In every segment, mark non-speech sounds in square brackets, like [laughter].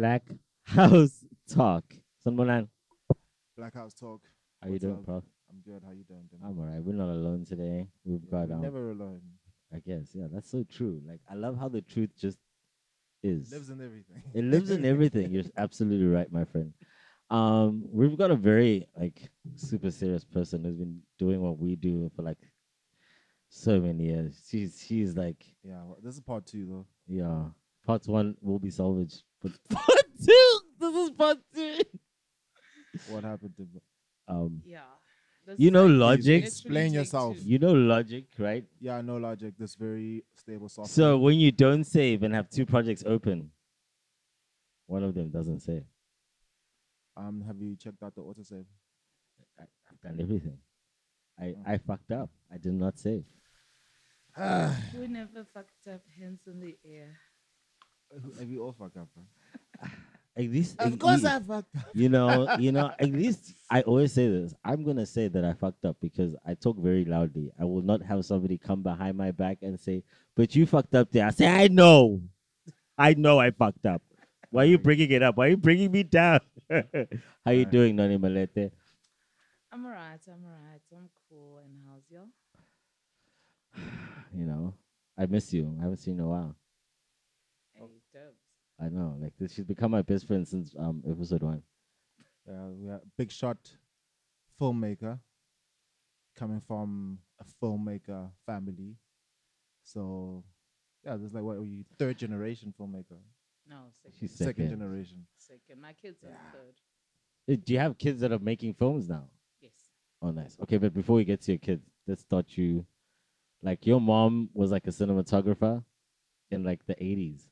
Black House Talk. Sanbonan, Black House Talk. how you doing, up? Prof? I'm good. How you doing? Demi? I'm alright. We're not alone today. We've Yeah, got um, never alone. I guess, yeah, that's so true. Like I love how the truth just is. It Lives in everything. it lives in [laughs] everything. You're absolutely right, my friend. Um, we've got a very like super serious person who's been doing what we do for like so many years. She's she's like, yeah, well, this is part two though. yeah. Part one will be salvaged, but [laughs] part two, this is part two. What happened to? Um, Yeah. This you is know, like- logic. Explain take yourself. two. You know logic, right? Yeah, no logic. This very stable software. So when you don't save and have two projects open, one of them doesn't save. um, have you checked out the autosave? I, I've done everything. I, Mm. I fucked up. I did not save. [sighs] We never fucked up hands in the air. Have you all fucked up? Bro? [laughs] At least, Of at course least- I fucked up. you know, [laughs] you know. At least I always say this. I'm gonna say that I fucked up because I talk very loudly. I will not have somebody come behind my back and say, "But you fucked up there." I say, "I know, I know, I fucked up." Why are you bringing it up? Why are you bringing me down? [laughs] How you doing, Noni Malete? I'm alright. I'm alright. I'm cool. And how's y'all? [sighs] You know, I miss you. I haven't seen you in a while. Hey, Dubs. I know, like this, she's become my best friend since um episode one. Yeah, we are big shot filmmaker coming from a filmmaker family. So yeah, this is like what are you third generation filmmaker, No, second. She's second, second. generation. second. My kids are third. Uh, Do you have kids that are making films now? Yes. Oh, nice. Okay, but before we get to your kids, let's start you. Like your mom was like a cinematographer in like the eighties.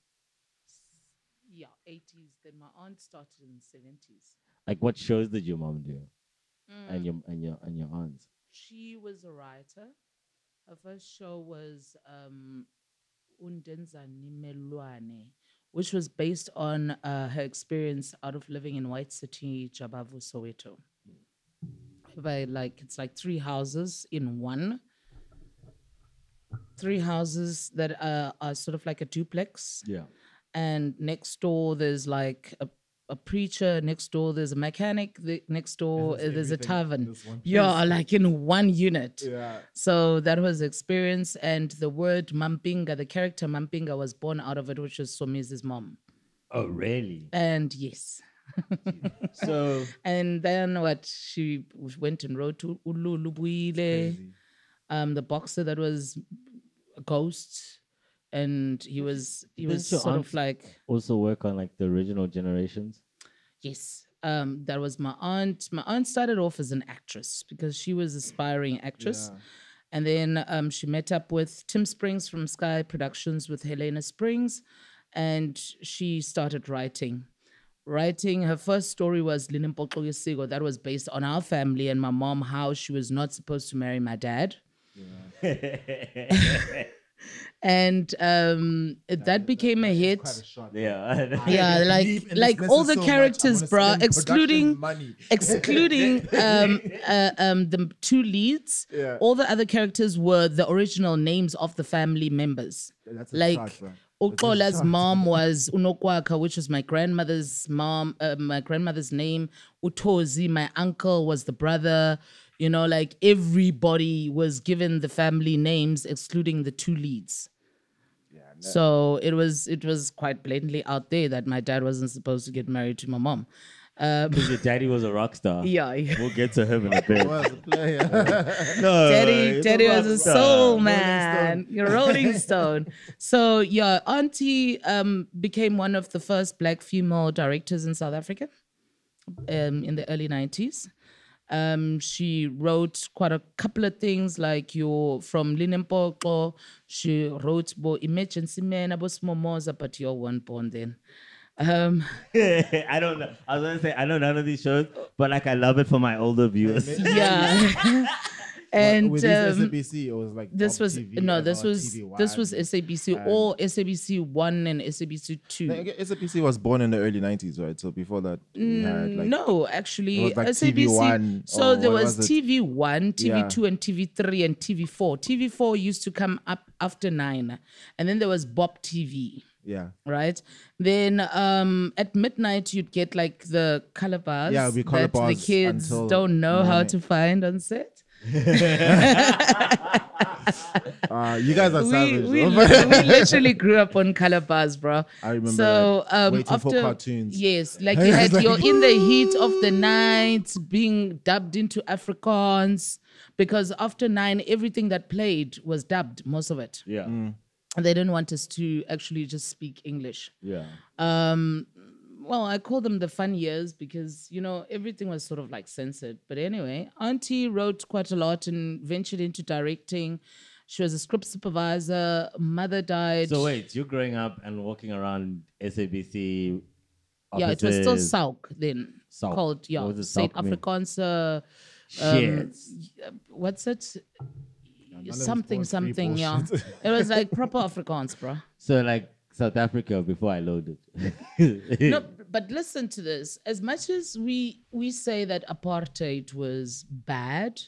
Yeah, 80s. Then my aunt started in the 70s. Like what shows did your mom do? Mm, And your and your and your aunts? she was a writer. Her first show was um, Undenza Nimelwane, which was based on uh, her experience out of living in White City, Jabavu, Soweto. By like it's like three houses in one. Three houses that uh, are sort of like a duplex Yeah. And next door there's like a, a preacher next door there's a mechanic the, next door There's uh, there's a tavern. Yeah like in one unit. Yeah. so that was experience and the word mampinga the character mampinga was born out of it which is somizi's mom. Oh, really? and yes. [laughs] So [laughs] and then what? She went and wrote to ululu Buyile, Crazy. um the boxer that was a ghost and he was he Didn't was your sort aunt- of like also work on like the original generations. Yes. Um, that was my aunt. My aunt started off as an actress because she was aspiring actress. Yeah. And then um, she met up with Tim Springs from Sky Productions with Helena Springs, and she started writing. Writing her first story was Yesigo. That was based on our family and my mom, how she was not supposed to marry my dad. [laughs] And um, that became a hit. A shot. yeah. [laughs] Yeah, like like all the so characters, gonna bruh, excluding [laughs] excluding um, uh, um, the two leads, Yeah. all the other characters were the original names of the family members. That's a like shot, bro. That's a Uxola's shot. mom was Unokwaka, which was my grandmother's mom, uh, my grandmother's name. Utozi, my uncle, was the brother. You know, like everybody was given the family names, excluding the two leads. So it was it was quite blatantly out there that my dad wasn't supposed to get married to my mom. Um, Because your daddy was a rock star. [laughs] yeah, yeah. We'll get to him in a bit. [laughs] was a player. [laughs] no, Daddy, he's Daddy was rock a star. soul man, You're Rolling Stone. so yeah, Auntie um, became one of the first black female directors in South Africa um, in the early nineties. Um, she wrote quite a couple of things like your from Linempopo. She wrote Bo Emergency Man, Abo Smomoza, but you weren't born then. Um, [laughs] I don't know. I was gonna say I know none of these shows, but like I love it for my older viewers. [laughs] yeah. [laughs] and with um, this SABC, it was like this was TV no this was TV this was sabc and- or sabc 1 and sabc 2 No, okay, SABC was born in the early nineties, right? So before that, we had like no actually like sabc TV1 so there was, was tv1 Yeah. tv2 and tv3 and tv4 tv4 used to come up after 9 and then there was bob tv Yeah. right? Then um, at midnight you'd get like the color bars Yeah, it'd be colour that the kids don't know how to find on set. Uh, you guys are We, savage. we, though. [laughs] we literally grew up on color bars, bro. I remember So um, Waiting for after cartoons. yes, like [laughs] you had you're in the heat of the night, being dubbed into Afrikaans because after nine, everything that played was dubbed, most of it. Yeah. Mm. And they didn't want us to actually just speak English. Yeah. Um, well, I call them the fun years because you know everything was sort of like censored. But anyway, Auntie wrote quite a lot and ventured into directing. She was a script supervisor. Mother died. So wait, you're growing up and walking around SABC. yeah, it was still offices. Sauk then Sauk. called yeah What does Saint Sauk mean? Afrikaanse. Shit. Um, uh, what's it? none Something something yeah. [laughs] it was like proper Afrikaans, bro. so like South Africa before I loaded. [laughs] no but listen to this as much as we we say that apartheid was bad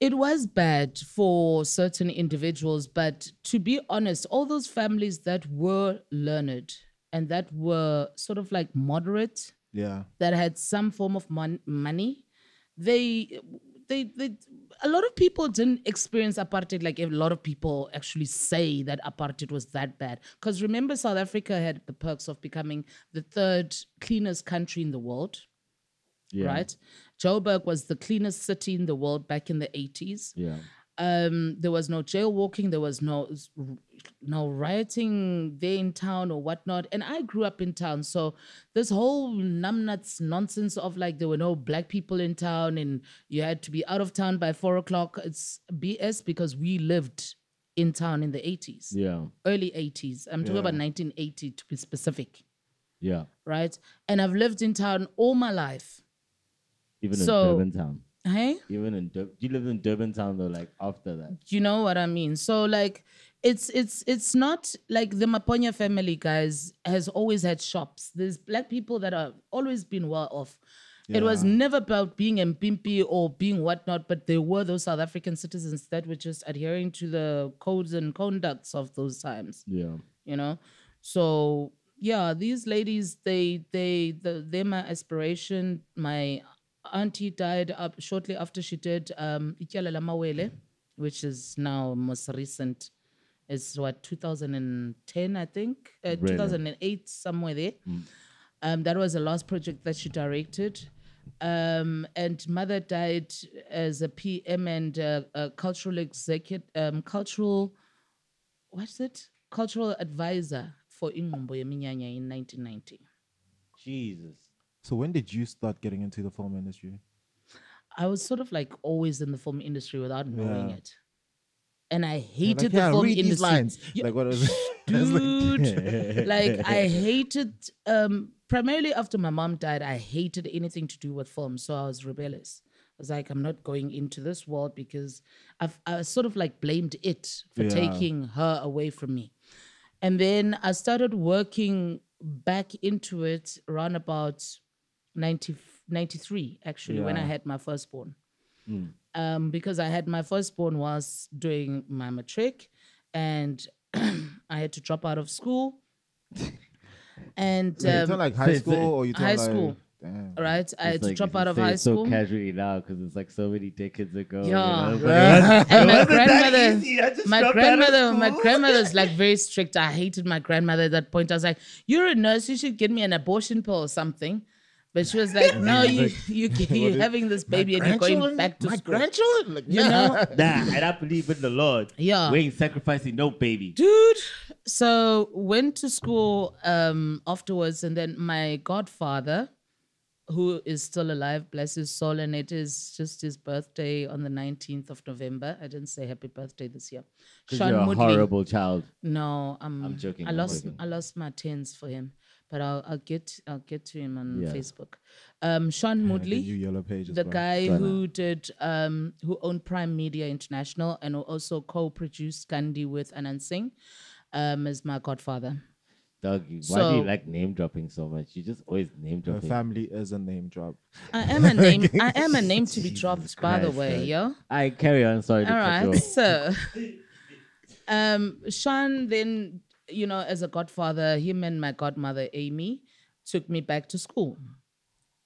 it was bad for certain individuals but to be honest all those families that were learned and that were sort of like moderate Yeah. that had some form of mon- money they they they a lot of people didn't experience apartheid like a lot of people actually say that apartheid was that bad because remember south africa had the perks of becoming the third cleanest country in the world yeah. right joburg was the cleanest city in the world back in the 80s Yeah. Um, there was no jailwalking, there was no no rioting there in town or whatnot. And I grew up in town, so this whole numbnuts nonsense of like there were no black people in town and you had to be out of town by four o'clock. It's BS because we lived in town in the eighties, Yeah. early eighties. I'm talking Yeah. about 1980 to be specific, Yeah. right? And I've lived in town all my life. Even So- in Durban town. Hey. Even in Dur- you lived in Durban town though, like after that. you know what I mean? So like it's it's it's not like the Maponya family guys has always had shops. There's black people that are always been well off. It was never about being Mpimpi or being whatnot, but there were those South African citizens that were just adhering to the codes and conducts of those times Yeah. you know so yeah these ladies they they the, they're my aspiration my auntie died up shortly after she did um Ityala la Mawele, which is now most recent it's what 2010 i think uh, Really? 2008 somewhere there um that was the last project that she directed um, and mother died as a PM and uh, a cultural executive, um, cultural what's it? Cultural advisor for Ingombo Yeminyanya in 1990. Jesus. So when did you start getting into the film industry? I was sort of like always in the film industry without knowing Yeah. it. And I hated like, the yeah, film industry. these lines. Yeah, Like what is [laughs] [laughs] it? Dude, [laughs] like I hated um primarily after my mom died, I hated anything to do with film. So I was rebellious. I was like, I'm not going into this world because I've I sort of like blamed it for Yeah. taking her away from me. And then I started working back into it around about 90, 93, actually, when I had my firstborn. Um, because I had my firstborn whilst doing my matric and [clears throat] I had to drop out of school. [laughs] And Wait, you um, like high school or you turn high like, school. Damn. right, I had It's to drop out of say high it so casually now because it's like so many decades ago. you Yeah. know? But and [laughs] my grandmother, easy. I just my dropped out of grandmother, my school. grandmother's [laughs] like very strict. I hated my grandmother at that point. I was like, "You're a nurse. You should get me an abortion pill or something." But she was like, "No, you you [laughs] you're having this baby and you're going back to my school." grandchildren? Like, You know, [laughs] Nah, I don't believe in the Lord. Yeah. We ain't sacrificing no baby. dude. So went to school um afterwards, and then my godfather, who is still alive, bless his soul, and it is just his birthday on the 19th of November. I didn't say happy birthday this year. 'Cause Sean you're a Moodley. horrible child. No, I'm. I'm joking, I I'm lost. joking. I lost my tens for him, but I'll. I'll get. I'll get to him on Yeah. Facebook. Um, Sean the new Moodley, yellow pages. the bro. guy Try who did, um, who owned Prime Media International and who also co-produced Gandhi with Anant Singh, um, is my godfather. Doug, why do So- you like name dropping so much? You just always name Her dropping. family is a name drop. I am a name. [laughs] I am a name to be dropped, by the Christ, way, Doug. yo. I carry on. Sorry to All cut you right. off. So, [laughs] um, Sean then you know, as a godfather, him and my godmother Amy took me back to school.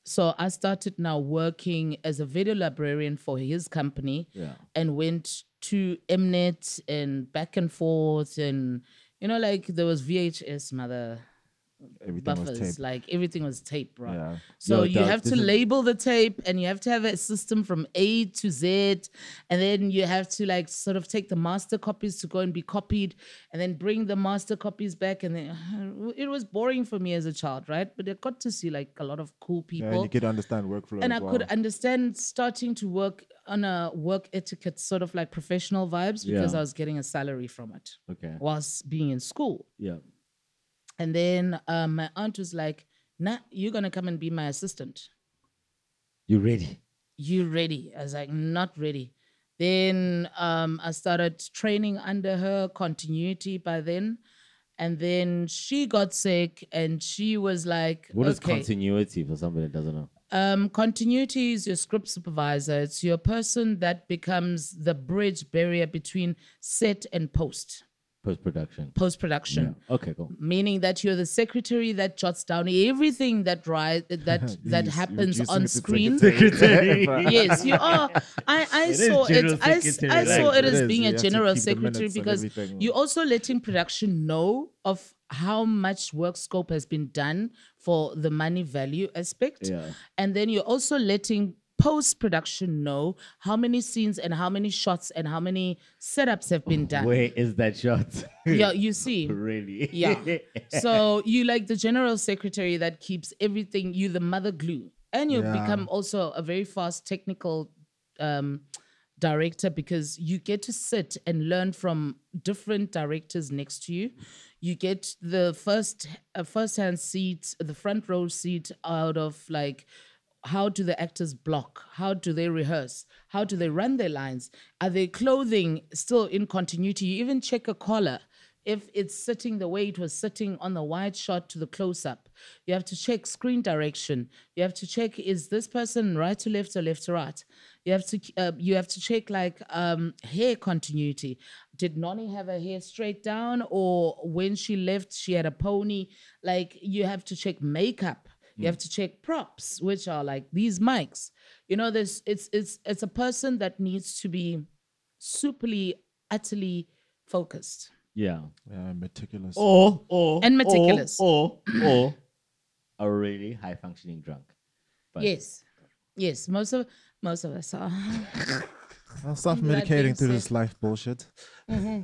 So I started now working as a video librarian for his company Yeah. and went to Mnet and back and forth and you know like there was VHS mother Everything buffers like everything was tape bro Yeah. so Yo, you dog, have to is- label the tape and you have to have a system from A to Z and then you have to like sort of take the master copies to go and be copied and then bring the master copies back and then [sighs] it was boring for me as a child right but I got to see like a lot of cool Yeah, people and you could understand workflow. and as I could understand starting to work on a work etiquette, sort of like professional vibes, because Yeah. I was getting a salary from it Okay. whilst being in school. Yeah. And then um, my aunt was like, "Nah, you're gonna come and be my assistant. You ready? You ready?" I was like, "Not ready." Then um, I started training under her continuity by then. And then she got sick, and she was like, What is okay. continuity for somebody that doesn't know? Um, continuity is your script supervisor. It's your person that becomes the bridge barrier between set and post, Post production. post production. Okay, cool. Meaning that you're the secretary that jots down everything that ri- that [laughs] that He's happens reducing on it screen. Secretary. [laughs] yes, you are. I, I is saw general it. I, s- secretary, I saw like, it it as is. being You a have to general keep the secretary minutes and because everything. you're also letting production know of how much work scope has been done for the money value aspect. Yeah. And then you're also letting post production know how many scenes and how many shots and how many setups have been done. Where is that shot? Yeah, you see. [laughs] really? Yeah. so you like the general secretary that keeps everything, you the mother glue. And you Yeah. become also a very fast technical um, director because you get to sit and learn from different directors next to you. You get the first uh, first hand seat, the front row seat out of like how do the actors block? How do they rehearse? How do they run their lines? Are their clothing still in continuity? You even check a collar if it's sitting the way it was sitting on the wide shot to the close up. You have to check screen direction. You have to check is this person right to left or left to right. You have to uh, you have to check like um, hair continuity. Did Noni have her hair straight down, or when she left she had a pony? Like you have to check makeup. You have to mm. check props, which are like these mics. You know, there's it's it's it's a person that needs to be superly, utterly focused. Yeah. yeah, meticulous. Or or And meticulous. Or or, or a really high functioning drunk. But Yes, yes. Most of most of us are. I'll stop [laughs] medicating through said- this life bullshit. Mm-hmm.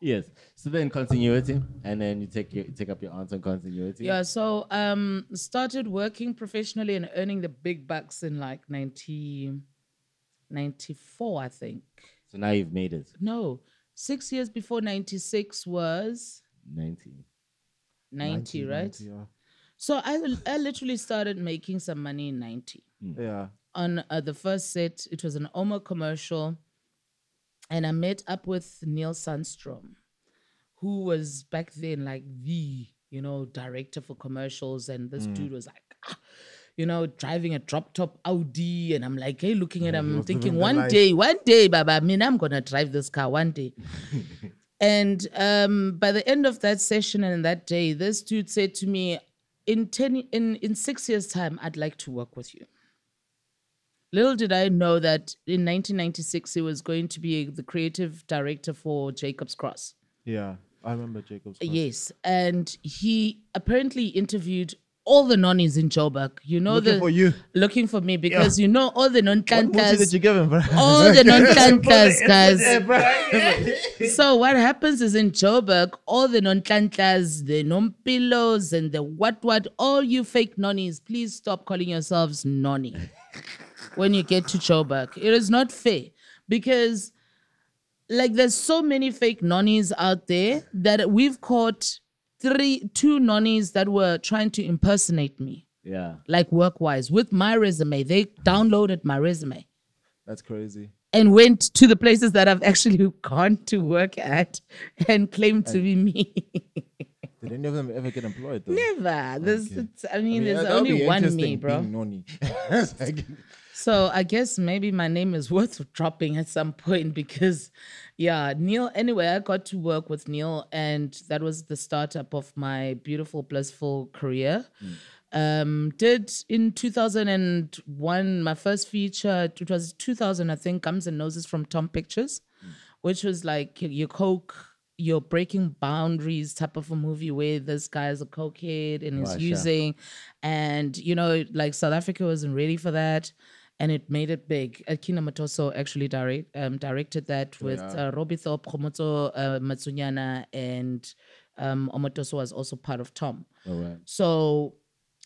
Yes. So then continuity, and then you take your, take up your answer on continuity. Yeah, so um started working professionally and earning the big bucks in like 90, 94, I think. So now you've made it. No, six years before 96 was Ninety. 90, right? 90, yeah. So I, I literally started making some money in 90. Yeah. On uh, the first set, it was an Omo commercial. And I met up with Neil Sandstrom, who was back then like the, you know, director for commercials. And this Mm. dude was like, ah, you know, driving a drop top Audi. And I'm like, hey, looking at him, was [laughs] thinking, one life. day, one day, Baba, I mean, I'm to drive this car one day. [laughs] And um, by the end of that session and that day, this dude said to me, "In ten, in in six years' time, I'd like to work with you." Little did I know that in 1996 he was going to be the creative director for Jacob's Cross. Yeah. I remember Jacob's. Uh, Cross. Yes, and he apparently interviewed all the nonnies in Joburg. You know Looking the for you. looking for me because you know all the non-tantas did you give him, bro? all the [laughs] non-tantas, guys. [laughs] so what happens is in Joburg, all the non-tantas, the non-pillows, and the what what, all you fake nonnies, please stop calling yourselves nonny [laughs] when you get to Joburg. It is not fair because like there's so many fake nonnies out there that we've caught three two nonnies that were trying to impersonate me Yeah. like work wise with my resume they downloaded my resume That's crazy. and went to the places that I've actually [laughs] gone to work at and claimed to be me. [laughs] Did any of them ever get employed though? Never. There's, Okay. I mean, I mean, there's only one me, bro. nonny. [laughs] So I guess maybe my name is [laughs] worth dropping at some point because, yeah, Neil. Anyway, I got to work with Neil, and that was the startup of my beautiful, blissful career. Um, did in 2001 my first feature. It was 2000, I think, Comes and Noses from Tom Pictures, which was like your coke. You're breaking boundaries type of a movie where this guy is a cokehead and is using, and you know, like South Africa wasn't ready for that and it made it big. Akin Omotoso actually direct, um, directed that with uh, Robbie Thorpe, Kgomotso uh, Matsunyane, and um, Omotoso was also part of Tom. All right. So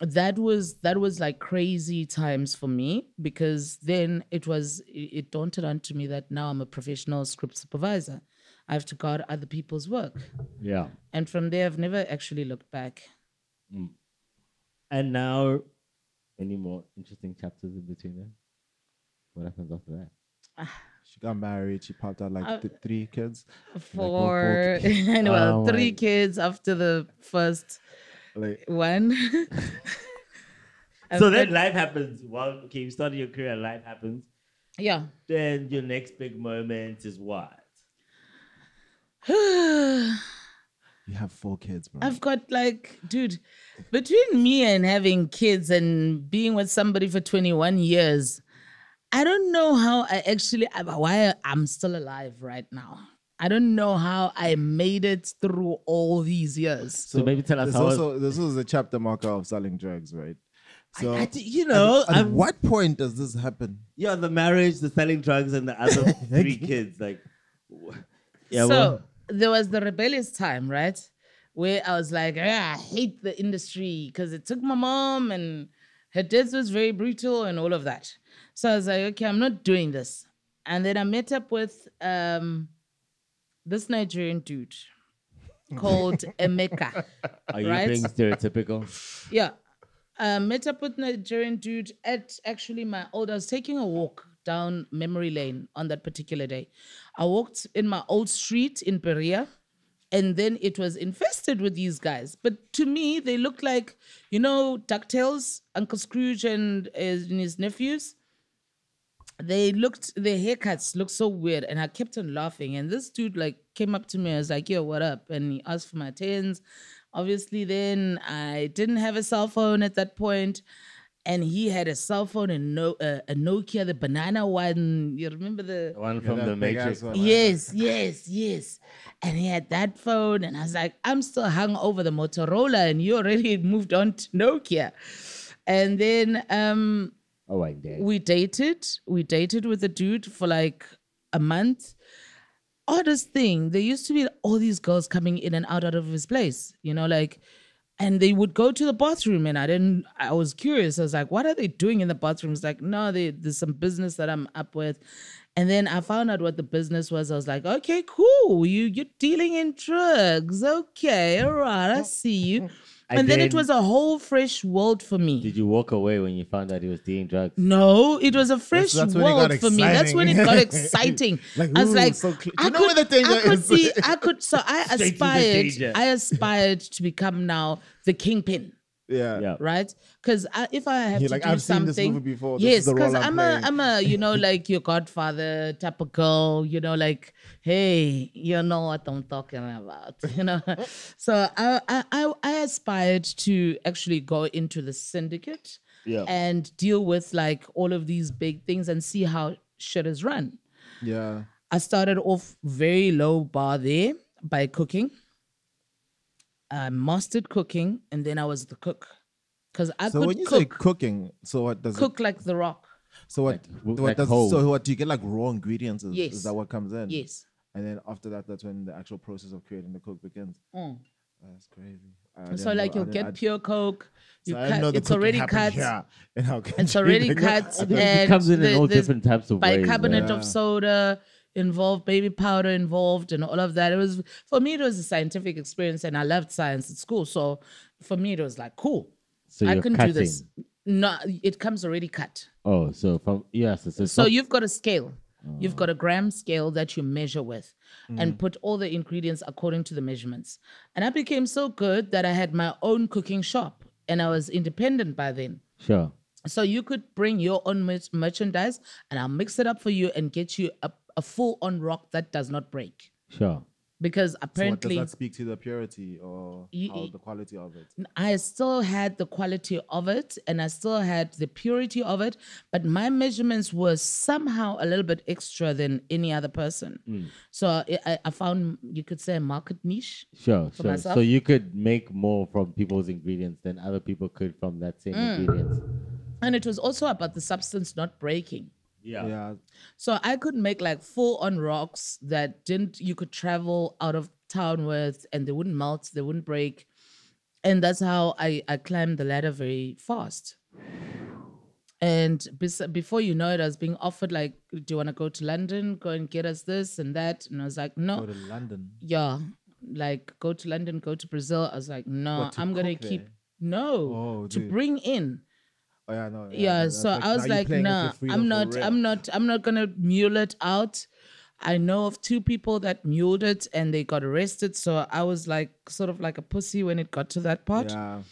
that was that was like crazy times for me because then it was it it daunted onto me that now I'm a professional script supervisor. I have to guard other people's work, Yeah. and from there I've never actually looked back. And now, any more interesting chapters in between them? What happens after that? [sighs] She got married. She popped out like uh, th- three kids. For [laughs] well, Oh three my- kids after the first Like one. [laughs] so then life happens. Well, okay, you started your career, life happens. yeah. Then your next big moment is what? you have four kids, bro. I've got like, dude, between me and having kids and being with somebody for 21 years, I don't know how I actually, why I'm still alive right now. I don't know how I made it through all these years. So, maybe tell us This how. also this was a chapter marker of selling drugs, right? So I, thi- you know, at I'm, what point does this happen? yeah, the marriage, the selling drugs, and the other [laughs] three kids. Like, yeah, so well, there was the rebellious time, right? Where I was like, "Ah, I hate the industry because it took my mom and her death was very brutal and all of that. So I was like, okay, I'm not doing this. And then I met up with um, this Nigerian dude [laughs] called Emeka. are you right? being stereotypical? Yeah. I met up with Nigerian dude at actually my old, I was taking a walk down memory lane on that particular day. I walked in my old street in Berea and then it was infested with these guys. But to me, they looked like, you know, DuckTales, Uncle Scrooge and, uh, and his nephews. They looked, their haircuts looked so weird. And I kept on laughing. And this dude like came up to me i was like, yo, what up? And he asked for my tens. Obviously, then I didn't have a cell phone at that point, and he had a cell phone and no uh, a Nokia, the banana one. You remember the The one from that the Matrix. one. Yes, yes, yes. And he had that phone, and I was like, I'm still hung over the Motorola, and you already [laughs] moved on to Nokia. And then um, Oh, I did. we dated. We dated with a dude for like a month. Oddest thing, there used to be all these girls coming in and out, out of his place, you know, like, and they would go to the bathroom, and I didn't. I was curious. I was like, "What are they doing in the bathroom?" It's like, "No, they, there's some business that I'm up with," and then I found out what the business was. I was like, "Okay, cool. You you're dealing in drugs. Okay, all right, I see you." [laughs] And And then it was a whole fresh world for me. Did you walk away when you found out he was dealing drugs? No, it was a fresh that's when it got world for me. That's when it got exciting. exciting. [laughs] Like, I was ooh, like, so cl- I you know could, where the danger I could is. be, I could. So I [laughs] Straight to the aspired. I aspired to become now the kingpin, Yeah. Yeah. right? Because if I have You're to like, do "I've seen this something, movie before. This yes, because I'm I'm a, playing." I'm a, you know, [laughs] like your Godfather type of girl. You know, like, hey, you know what I'm talking about. You know, [laughs] so I, I, I, I aspired to actually go into the syndicate Yeah. and deal with like all of these big things and see how shit is run. Yeah. I started off very low bar there by cooking. I mastered cooking and then I was the cook. Because I So could when you say cook, cooking, so what does cook like the rock. So what? w- what like does? whole. So what? Do you get like raw ingredients? Is, Yes. is that what comes in? Yes. And then after that, that's when the actual process of creating the cook begins. Mm. That's crazy. I So like know- you'll get pure coke. You so I know cut, the it's cooking already happened cut. here [laughs] in It's already Like, cut. [laughs] It comes in the- in all different types of ways. bicarbonate Yeah. of soda involved, baby powder involved, and all of that. It was for me. It was a scientific experience, and I loved science at school. So for me, it was like cool. So I can cutting. do this. No, it comes already cut. Oh, so from yes, so, So some- you've got a scale. You've got a gram scale that you measure with Mm. and put all the ingredients according to the measurements. And I became so good that I had my own cooking shop and I was independent by then. sure. So you could bring your own merch- merchandise, and I'll mix it up for you and get you a, a full on rock that does not break. Sure. Because So what, does apparently, that speak to the purity or Ye- how the quality of it? I still had the quality of it and I still had the purity of it, but my measurements were somehow a little bit extra than any other person. So I, I- I found, you could say, a market niche. Sure, sure. myself? So you could make more from people's ingredients than other people could from that same Mm. ingredients. And it was also about the substance not breaking. Yeah. Yeah. So I could make like full on rocks that didn't you could travel out of town with and they wouldn't melt, they wouldn't break. And that's how I, I climbed the ladder very fast. And before you know it, I was being offered like, do you want to go to London, go and get us this and that? And I was like, no, Go to London. yeah, like go to London, go to Brazil. I was like, no, What, to I'm gonna cook keep there? no Oh, to dude. bring in Oh yeah, no. yeah that's so i was like nah i'm not i'm not i'm not gonna mule it out i know of two people that muled it and they got arrested so i was like sort of like a pussy when it got to that part Yeah.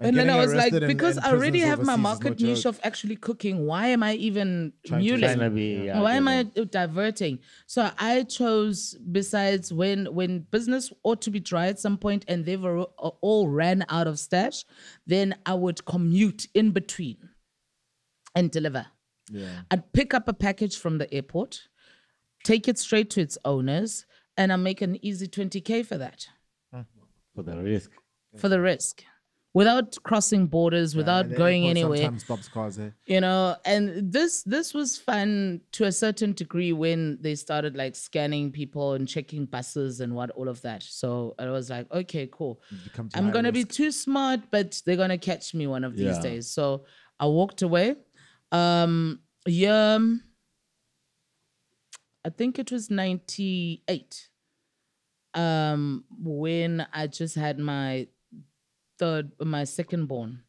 And then i was like arrested in- because i already have my overseas is no market niche joke. of actually cooking why am i even Trying to muling Trying be. yeah, why am I diverting? So I chose besides when when business ought to be dry at some point and they've all ran out of stash, then I would commute in between and deliver. Yeah. I'd pick up a package from the airport, take it straight to its owners, and I make an easy 20k for that. for the risk? For the risk. Without crossing borders, without going anywhere. Sometimes stops cars eh? you know and this this was fun to a certain degree when they started like scanning people and checking buses and what all of that so i was like okay cool i'm gonna be too smart but they're gonna catch me one of these Yeah. days so i walked away um yeah i think it was 98 um when i just had my third my second born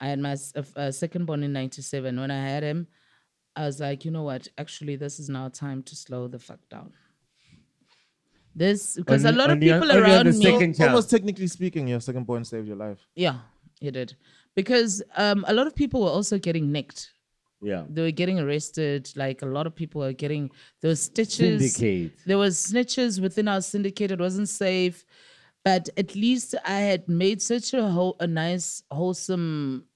I had my uh, uh, second born in 97. When I had him, I was like, you know what? Actually, this is now time to slow the fuck down. This, because a lot of people only on around the me. second chance. Almost technically speaking, your second born saved your life. Yeah, he did. Because um, a lot of people were also getting nicked. Yeah. They were getting arrested. Like a lot of people were getting, there was stitches. Syndicate. There was snitches within our syndicate. It wasn't safe, but at least I had made such a whole, a nice, wholesome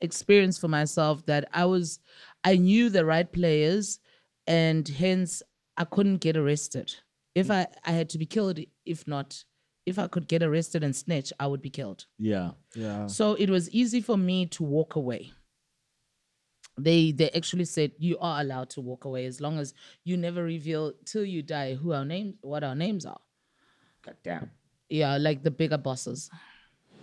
experience for myself that I was, I knew the right players, and hence I couldn't get arrested. If I, I had to be killed, if not, if I could get arrested and snitch, I would be killed. Yeah. Yeah. So it was easy for me to walk away. They they actually said you are allowed to walk away as long as you never reveal till you die who our names what our names are. God damn. Yeah, like the bigger bosses.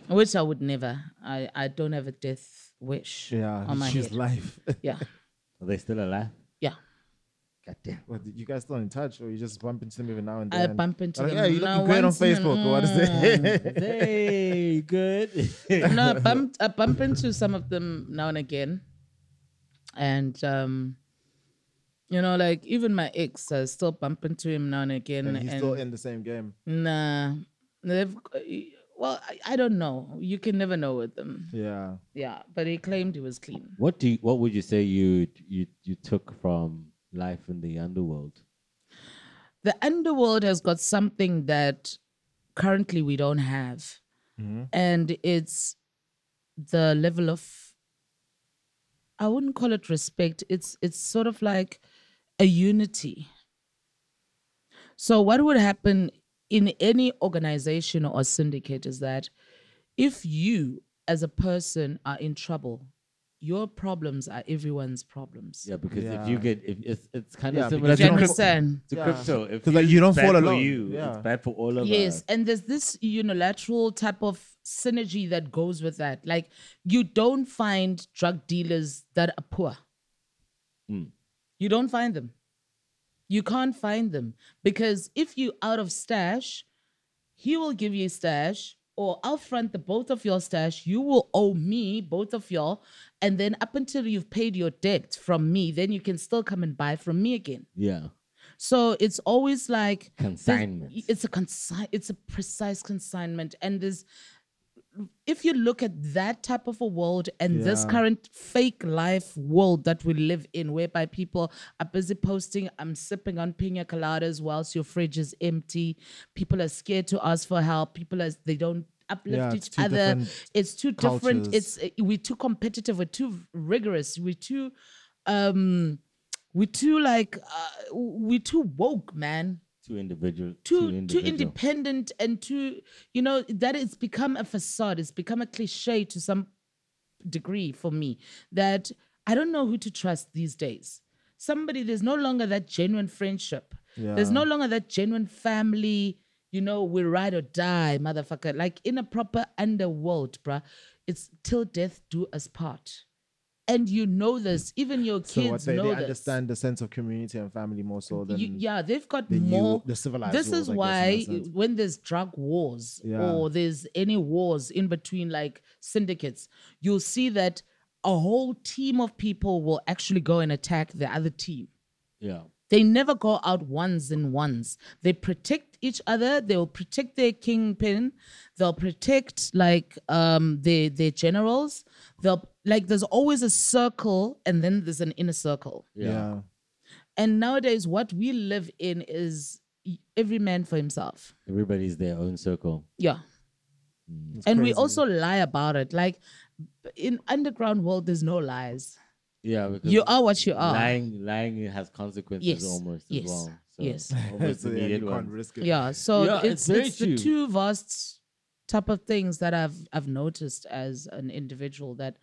Which I would never. I, I don't have a death wish Yeah. on my Choose head. life. [laughs] Yeah. [laughs] Are they still alive? Yeah. God damn. what, you guys still in touch, or you just bump into them every now and I then? bump into Like, them. yeah, you now looking great on once in a- Facebook. or what is it? [laughs] hey, good. no, I bump I bump into some of them now and again. And um you know, like even my ex, I still bump into him now and again. and he's still in the same game. Nah, they've. Well, I, I don't know. You can never know with them. Yeah. Yeah, but he claimed he was clean. what do you, what would you say you you you took from life in the underworld? The underworld has got something that currently we don't have, mm-hmm. and it's the level of. I wouldn't call it respect. It's it's sort of like a unity. So what would happen in any organization or syndicate is that if you as a person are in trouble, your problems are everyone's problems. Yeah, because if you get if it's it's kind Yeah, of similar because Do to, crypto, understand? to Yeah. crypto. If 'Cause, like, you don't bad fall for alone. You, Yeah. it's bad for all of Yes, us. Yes, and there's this unilateral type of synergy that goes with that. Like you don't find drug dealers that are poor. Hmm. You don't find them. You can't find them because if you out of stash, he will give you stash or I'll front the both of your stash. You will owe me both of y'all, and then up until you've paid your debt from me, then you can still come and buy from me again. Yeah, So it's always like consignment. It's a consi- It's a precise consignment, and there's if you look at that type of a world and this current fake life world that we live in, whereby people are busy posting, I'm sipping on pina coladas whilst your fridge is empty. People are scared to ask for help. People are they don't uplift Yeah, each other. It's too different. It's uh, we're too competitive. We're too rigorous. We're too um we're too like uh, we're too woke, man Too individual. too too individual. independent and too you know that it's become a facade. It's become a cliche to some degree for me that i don't know who to trust these days. Somebody there's no longer that genuine friendship. There's no longer that genuine family you know we ride or die motherfucker. Like in a proper underworld bruh it's till death do us part and you know this even your So what kids they, know they this understand the sense of community and family more so than you, yeah, they've got the new- more. the civilized This is why sense. when there's drug wars Yeah. or there's any wars in between like syndicates, you'll see that a whole team of people will actually go and attack the other team. Yeah. They never go out ones and ones. They protect each other. They will protect their kingpin. They'll protect like um their their generals. They'll like there's always a circle and then there's an inner circle. Yeah. yeah. And nowadays, what we live in is every man for himself. Everybody's their own circle. Yeah. Mm. It's and we also lie about it. Like in underground world, there's no lies. Yeah. Because You are what you are. Lying, lying has consequences Yes, almost yes, as well. So yes. Almost [laughs] so yeah, you can't risk it. Yeah. So Yeah, it's it's it's the two vast type of things that I've I've noticed as an individual that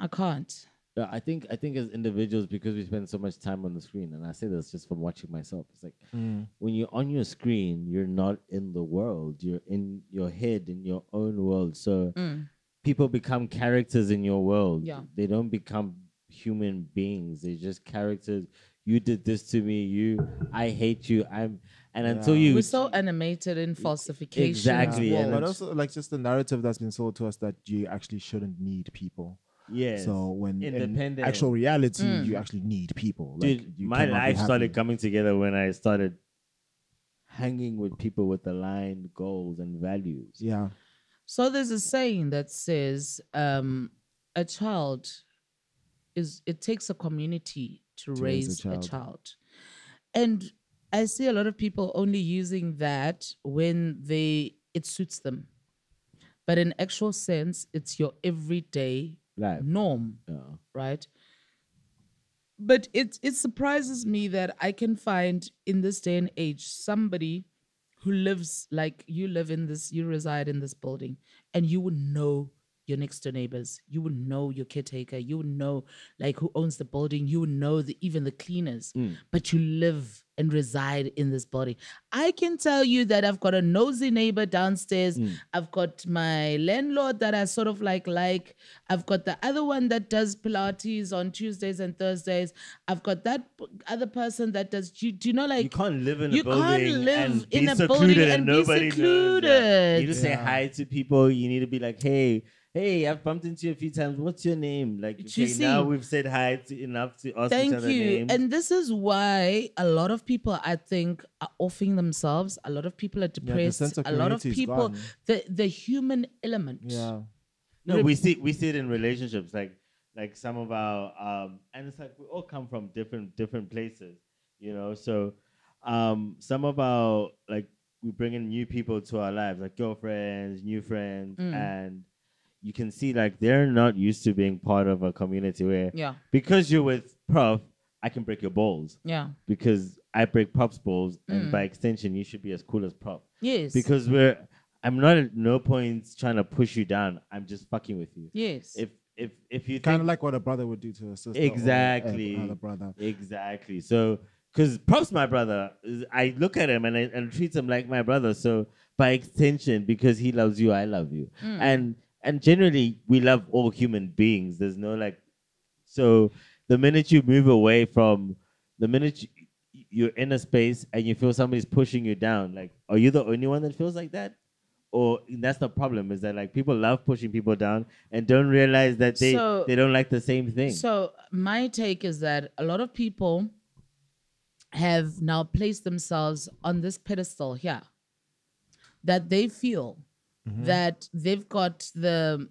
I I can't. Yeah, I think I think as individuals because we spend so much time on the screen, and I say this just from watching myself. It's like Mm. when you're on your screen, you're not in the world. You're in your head in your own world. So Mm. people become characters in your world. Yeah. They don't become human beings. They're just characters. You did this to me. You, I hate you. I'm, and until you, We're so animated in falsification. Exactly, Yeah, and but also like just the narrative that's been sold to us that you actually shouldn't need people. Yes. So when in Independent. actual reality, Mm. you actually need people. Like, Dude, you my life started coming together when I started hanging with people with aligned goals and values. Yeah, So there's a saying that says, um, a child is it takes a community to, To raise, raise a a, child. child. And I see a lot of people only using that when they it suits them. But in actual sense, it's your everyday Life. norm, Yeah. right? But it it surprises me that I can find in this day and age somebody who lives like you live in this, you reside in this building, and you would know your next door neighbors. You would know your caretaker. You would know like who owns the building. You would know the, even the cleaners. Mm. But you live and reside in this building. I can tell you that I've got a nosy neighbor downstairs. Mm. I've got my landlord that I sort of like like. I've got the other one that does Pilates on Tuesdays and Thursdays. I've got that other person that does. Do you, do you know like You can't live in a you building can't live and in be a building and and be. Yeah. secluded. You just to say hi to people. You need to be like, hey, hey, I've bumped into you a few times. What's your name? Like, You okay, now we've said hi to enough to ask each Thank other you. names. And this is why a lot of people, I think, are offing themselves. A lot of people are depressed. sense of a lot of people, the the human element. yeah. No, we see we see it in relationships, like like some of our um, and it's like we all come from different different places, you know. So um, some of our like we bring in new people to our lives, like girlfriends, new friends, Mm. and you can see like they're not used to being part of a community where Yeah. because you're with Prof, I can break your balls Yeah. because I break Prof's balls, and Mm. by extension, you should be as cool as Prof Yes. because we're. I'm not at no point trying to push you down. I'm just fucking with you. yes. If if if you Kind of like what a brother would do to a sister. or a- Exactly. another brother. exactly, so because Prof's my brother, I look at him and I and treat him like my brother. So by extension, because he loves you, I love you, Mm. and and generally we love all human beings. There's no like, so the minute you move away from the minute you, you're in a space and you feel somebody's pushing you down, like, are you the only one that feels like that? Or that's the problem is that like people love pushing people down and don't realize that they So- they don't like the same thing. So my take is that a lot of people have now placed themselves on this pedestal here that they feel Mm-hmm. that they've got the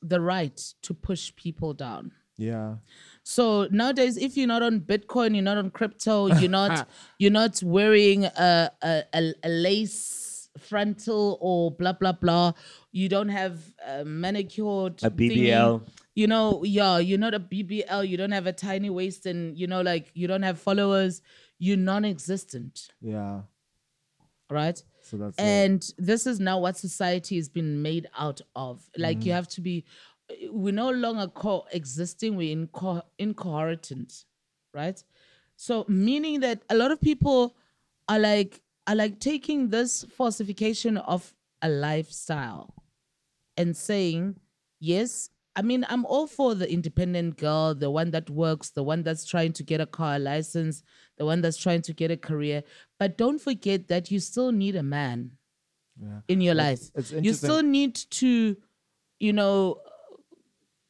the right to push people down. Yeah. So nowadays, if you're not on Bitcoin, you're not on crypto, you're not [laughs] [laughs] you're not wearing a a, a, lace frontal or blah blah blah. You don't have a manicured A. BBL. You know, yeah, you're not a BBL. You don't have a tiny waist, and you know, like you don't have followers. You're non-existent, Yeah. right? So that's and this is now what society has been made out of. Like you mm. have to be we're no longer coexisting we're inco- incoherent right? So meaning that a lot of people are like are like taking this falsification of a lifestyle and saying yes i mean i'm all for the independent girl the one that works the one that's trying to get a car license the one that's trying to get a career. But don't forget that you still need a man Yeah. in your It's- life. it's you still need to you know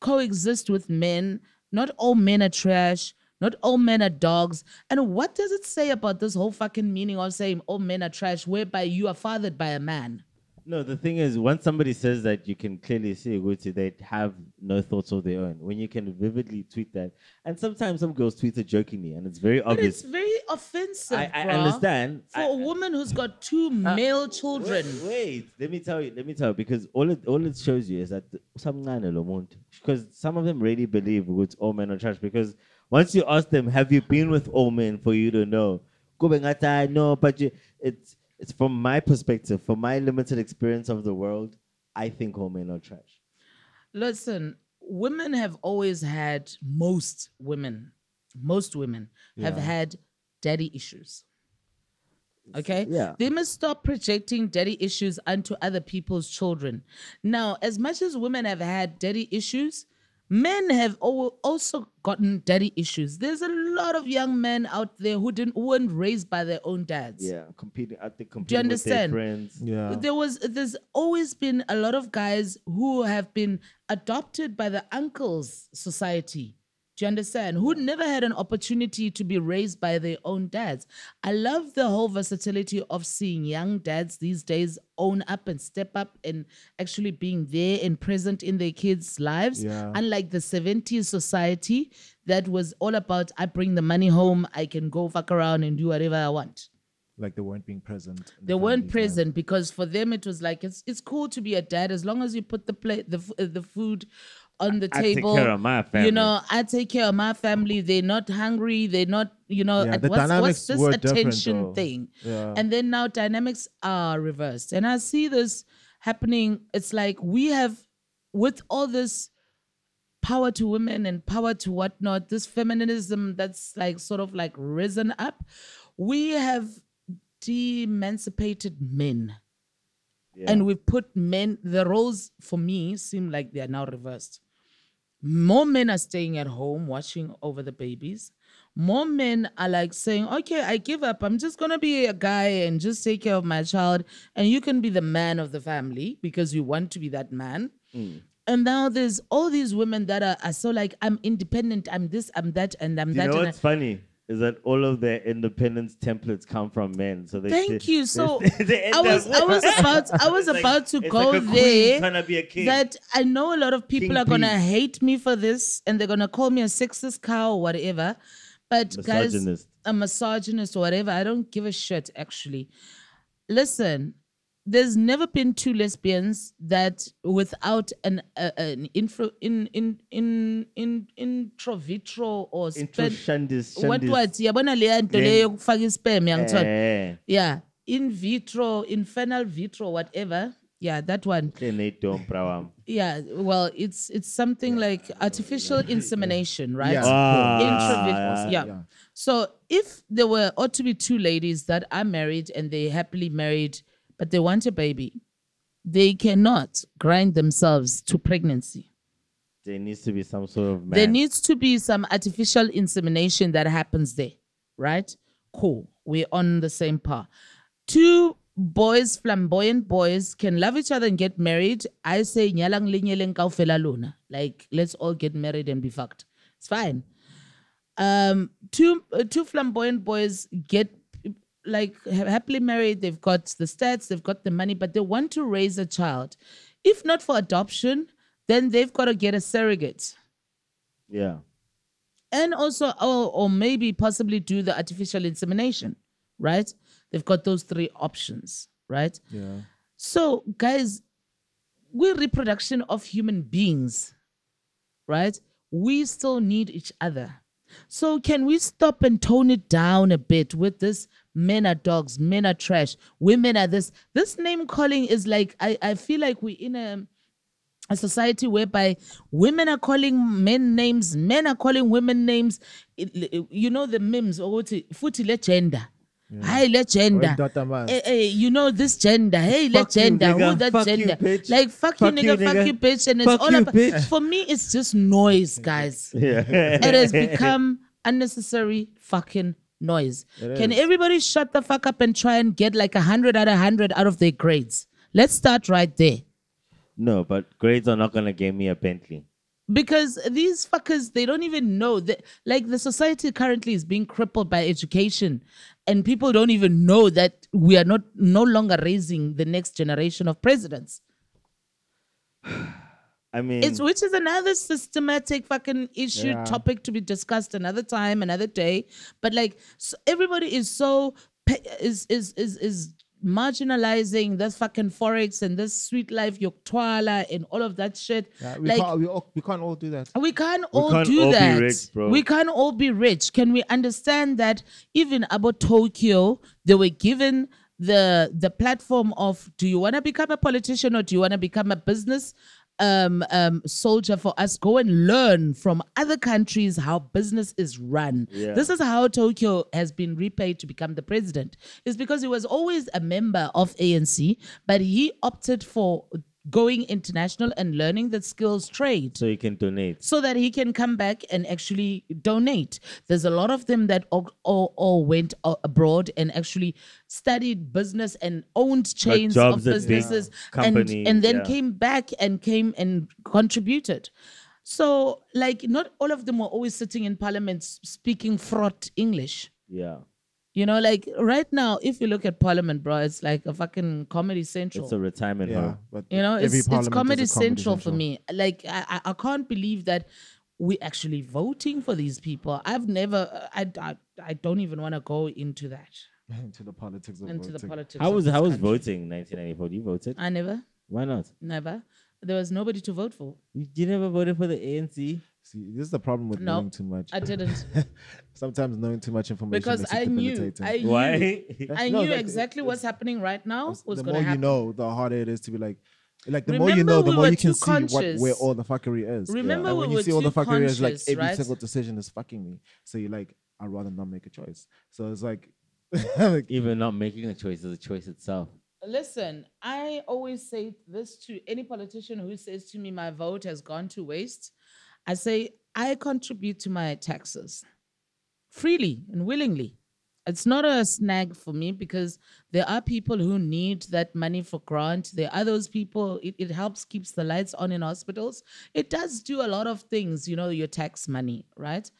coexist with men. Not all men are trash. Not all men are dogs. And what does it say about this whole fucking meaning of saying all men are trash whereby you are fathered by a man No, the thing is, once somebody says that, you can clearly see they have no thoughts of their own. When you can vividly tweet that, and sometimes some girls tweet it jokingly, and it's very But obvious. it's very offensive. I, I bruh, understand. For I- a woman who's got two uh, male children. Wait, wait, let me tell you. Let me tell you because all it all it shows you is that some because some of them really believe it's all men are trash. Because once you ask them, have you been with all men for you to know? Go back, I know, but you, it's it's from my perspective, from my limited experience of the world. I think all men are trash. Listen, women have always had, most women, most women have Yeah. had daddy issues. Okay? Yeah. They must stop projecting daddy issues onto other people's children. Now, as much as women have had daddy issues, men have also gotten daddy issues. There's a lot of young men out there who didn't who weren't raised by their own dads. Yeah, competing. I think competing with their understand? friends. Yeah. There was there's always been a lot of guys who have been adopted by the uncles society. Do you understand? Who never had an opportunity to be raised by their own dads. I love the whole versatility of seeing young dads these days own up and step up and actually being there and present in their kids' lives. Yeah. Unlike the 70s society that was all about I bring the money home, I can go fuck around and do whatever I want like they weren't being present. the they weren't life. present because for them it was like it's it's cool to be a dad as long as you put the plate the the food on the I take table. care of my family. You know, I take care of my family. They're not hungry. They're not. You know, Yeah, the what's, what's this were different, attention though. thing? Yeah. And then now dynamics are reversed, and I see this happening. It's like we have with all this power to women and power to whatnot, this feminism that's like sort of like risen up, we have de-emancipated men. And we've put men, the roles for me seem like they are now reversed. More men are staying at home watching over the babies. More men are like saying, okay, I give up. I'm just going to be a guy and just take care of my child. And you can be the man of the family because you want to be that man. Mm. And now there's all these women that are, are so like, I'm independent, I'm this, I'm that, and I'm You that. know and what's I- funny is that all of their independence templates come from men. So they Thank they- you. So [laughs] they I was I was [laughs] about I was like- about to go like there. trying to be a king. That I know a lot of people King are gonna P. hate me for this, and they're gonna call me a sexist cow or whatever. But guys, a misogynist or whatever. I don't give a shit. Actually, listen. There's never been two lesbians that without an uh, an info in in in in introvitro or Intro spen- shandis, what shandis. what yabona leya nto Then- leyo yokufaka ispam yangithola Eh, yeah in vitro infernal vitro whatever yeah that one ne dom prawam. yeah well it's it's something like artificial insemination right Yeah. Ah, Intravitreal, yeah. yeah. so if there were ought to be two ladies that are married and they happily married but they want a baby they cannot grind themselves to pregnancy There needs to be some sort of man. there needs to be some artificial insemination that happens there, right? Cool. We're on the same par. Two boys, flamboyant boys, can love each other and get married. I say, "Nyalang le nyeleng kaofela lona." like, let's all get married and be fucked. It's fine. Um, two uh, two flamboyant boys get like happily married, they've got the stats, they've got the money, but they want to raise a child. If not for adoption, then they've got to get a surrogate. Yeah. And also, or, or maybe possibly do the artificial insemination, right? They've got those three options, right? Yeah. So, guys, we're reproduction of human beings, right? We still need each other. So, can we stop and tone it down a bit with this men are dogs, men are trash, women are this? This name calling is like, I, I feel like we're in a, a society whereby women are calling men names, men are calling women names. It- it- you know, the memes, or what? it, futhi le gender. Hi, le gender. Hey, eh, eh, hey, you know this gender. Hey, Fuck let you, gender. Who that Fuck you, gender? bitch. like fuck, Fuck you, you, nigga, Fuck you, bitch. And it's Fuck all you, about. bitch. For me, it's just noise, guys. [laughs] Yeah. it has become unnecessary fucking noise. Can is. everybody shut the fuck up and try and get like a hundred out of hundred out of their grades? Let's start right there. no, but grades are not gonna give me a Bentley. because these fuckers they don't even know that like the society currently is being crippled by education and people don't even know that we are not no longer raising the next generation of presidents I mean, it's which is another systematic fucking issue Yeah. topic to be discussed another time another day but like so everybody is so is is is is marginalizing this fucking forex and this sweet life yoktwala and all of that shit Yeah, we, like can't, we, all, we can't all do that. we can't all can't do all be that. rich, bro. We can't all be rich. Can we understand that even about Tokyo, they were given the the platform of do you want to become a politician or do you want to become a business um, um, soldier for us? Go and learn from other countries how business is run. Yeah. This is how Tokyo has been repaid to become the president. It's because he was always a member of ANC, but he opted for going international and learning the skills trade so you can donate. so that he can come back and actually donate. There's a lot of them that all, all, all went abroad and actually studied business and owned chains of jobs at big businesses and, and then yeah. came back and came and contributed. So, like, not all of them were always sitting in parliament speaking fraught English. Yeah. You know, like right now, if you look at parliament, bro, it's like a fucking comedy central. It's a retirement Yeah, home. but You know, it's, it's parliament comedy, central, for me. Like, I, I, I can't believe that we actually voting for these people. I've never, I, I, I don't even want to go into that, [laughs] into the politics of into the politics. How was this how was country. voting 1994? You voted? I never, Why not? never. There was nobody to vote for. You, you never voted for the ANC? See, this is the problem with No, knowing too much. I didn't [laughs] Sometimes knowing too much information because makes I knew, debilitating. I knew, Why? I No, knew like, exactly what's happening right now was the going more happen. you know, the harder it is to be like, like the more you know, the we more you can too see what where all the fuckery is. Remember and we when were you see all the too fuckery is like every right? single decision is fucking me. So you're like, I'd rather not make a choice. So it's like, [laughs] like Even not making a choice is a choice itself. Listen, I always say this to any politician who says to me, my vote has gone to waste. I say, I contribute to my taxes freely and willingly. It's not a snag for me because there are people who need that money for grant. There are those people, it, it helps keeps the lights on in hospitals. It does do a lot of things, you know, your tax money, right?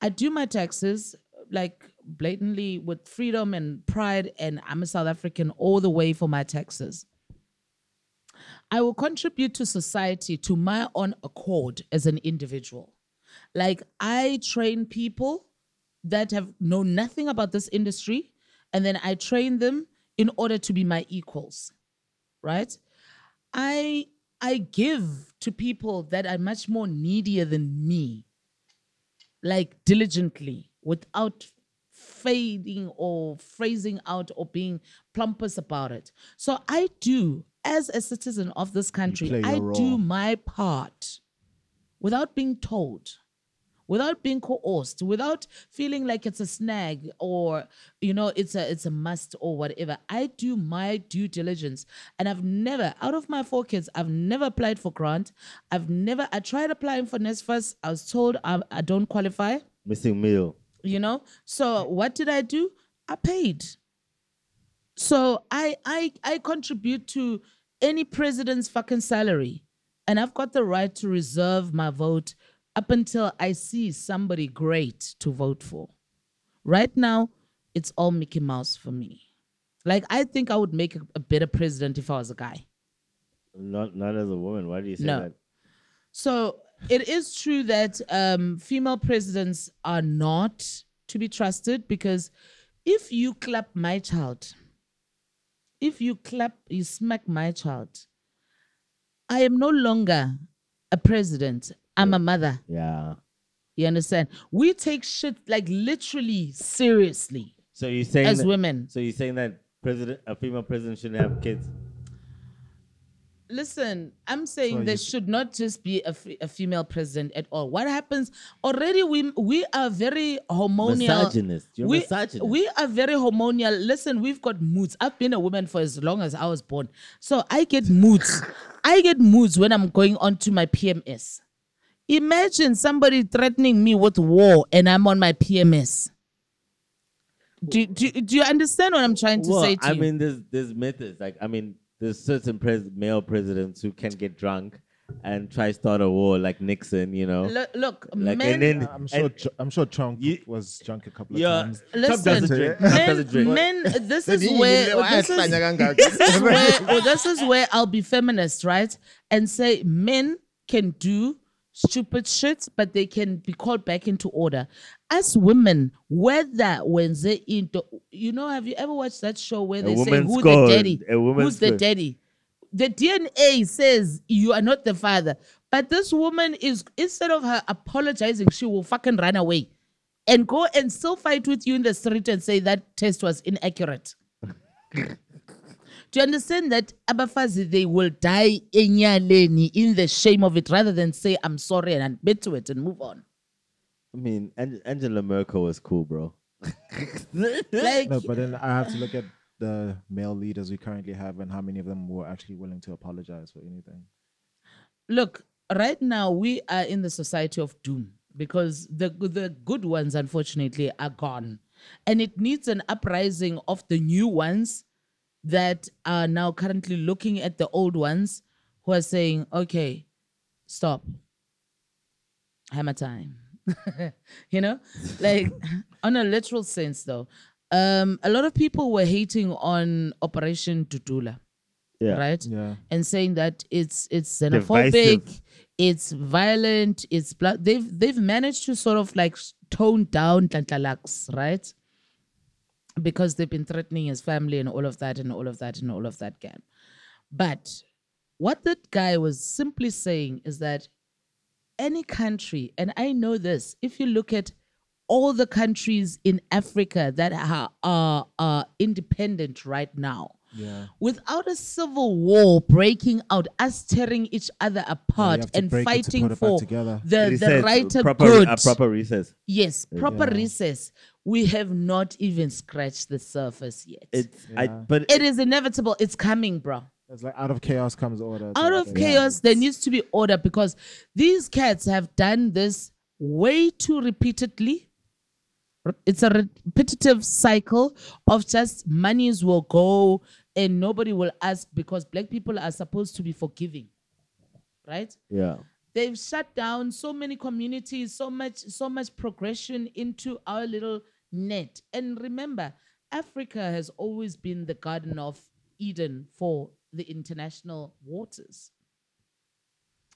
I do my taxes like blatantly with freedom and pride, and I'm a South African all the way for my taxes. I will contribute to society to my own accord as an individual. Like I train people that have know nothing about this industry, and then I train them in order to be my equals. Right? I I give to people that are much more needier than me like diligently without fading or phrasing out or being plumpous about it. So I do, as a citizen of this country, I your do my part without being told, without being coerced, without feeling like it's a snag or you know it's a it's a must or whatever. I do my due diligence, and I've never, out of my four kids, I've never applied for grant. I've never. I tried applying for NSFAS. I was told I, I don't qualify Missing meal. you know so what did i do i paid so i i i contribute to any president's fucking salary and i've got the right to reserve my vote up until i see somebody great to vote for right now it's all Mickey Mouse for me. Like I think I would make a, a better president if I was a guy. Not not as a woman. Why do you say No. that? So it is true that um, female presidents are not to be trusted because if you clap my child, if you clap, you smack my child, I am no longer a president. I'm a mother. Yeah. You understand? We take shit like literally seriously So you're saying as that, women. So you're saying that president, a female president, shouldn't have kids? Listen, I'm saying So there you- should not just be a, f- a female president at all. What happens already? We we are very hormonal. Misogynist. You're we, misogynist. we are very hormonal. Listen, we've got moods. I've been a woman for as long as I was born, so I get moods. I get moods when I'm going on to my PMS. Imagine somebody threatening me with war and I'm on my PMS. Do, do, do you understand what I'm trying to well, say to I you? mean, there's there's methods. Like, I mean, there's certain pres- male presidents who can get drunk and try start a war, like Nixon. You know, look, look like men, and then I'm sure. and- Tr- I'm sure Trump You- was drunk a couple of yeah, times. Trump Listen, doesn't drink. Trump men, doesn't drink. men, uh, this is where this is, this is where well, this is where I'll be feminist, right? And say men can do stupid shit, but they can be called back into order. As women, whether when they into you know, have you ever watched that show where they say who's the daddy? Who's the daddy? The DNA says you are not the father. But this woman is instead of her apologizing, she will fucking run away and go and still fight with you in the street and say that test was inaccurate. [laughs] Do you understand that Abafazi they will die enyaleni in the shame of it rather than say I'm sorry and admit to it and move on? I mean, Ang- Angela Merkel was cool, bro. [laughs] Like No, but then I have to look at the male leaders we currently have and how many of them were actually willing to apologize for anything. look, right now we are in the society of doom because the the good ones unfortunately are gone. And it needs an uprising of the new ones that are now currently looking at the old ones who are saying, okay, stop. Hammer time. [laughs] you know? Like [laughs] on a literal sense though. Um, a lot of people were hating on Operation Dudula yeah. right? Yeah. And saying that it's it's xenophobic, Divisive. it's violent, it's blood. They've they've managed to sort of like tone down Nhlanhla Lux, right? Because they've been threatening his family and all of that and all of that and all of that gap. But what that guy was simply saying is that any country, and I know this, if you look at all the countries in Africa that are, are, are independent right now, Yeah. without a civil war breaking out, us tearing each other apart have to and break to fighting put it back for together. the, He the said right proper, good. A proper recess. yes, proper Yeah. recess. We have not even scratched the surface yet. It's I, Yeah. but it is inevitable. It's coming, bro. It's like out of chaos comes order. Out of thing. chaos, there needs to be order because these cats have done this way too repeatedly. Re- It's a repetitive cycle of just monies will go and nobody will ask because black people are supposed to be forgiving, right? yeah. they've shut down so many communities so much so much progression into our little net and remember africa has always been the garden of eden for the international waters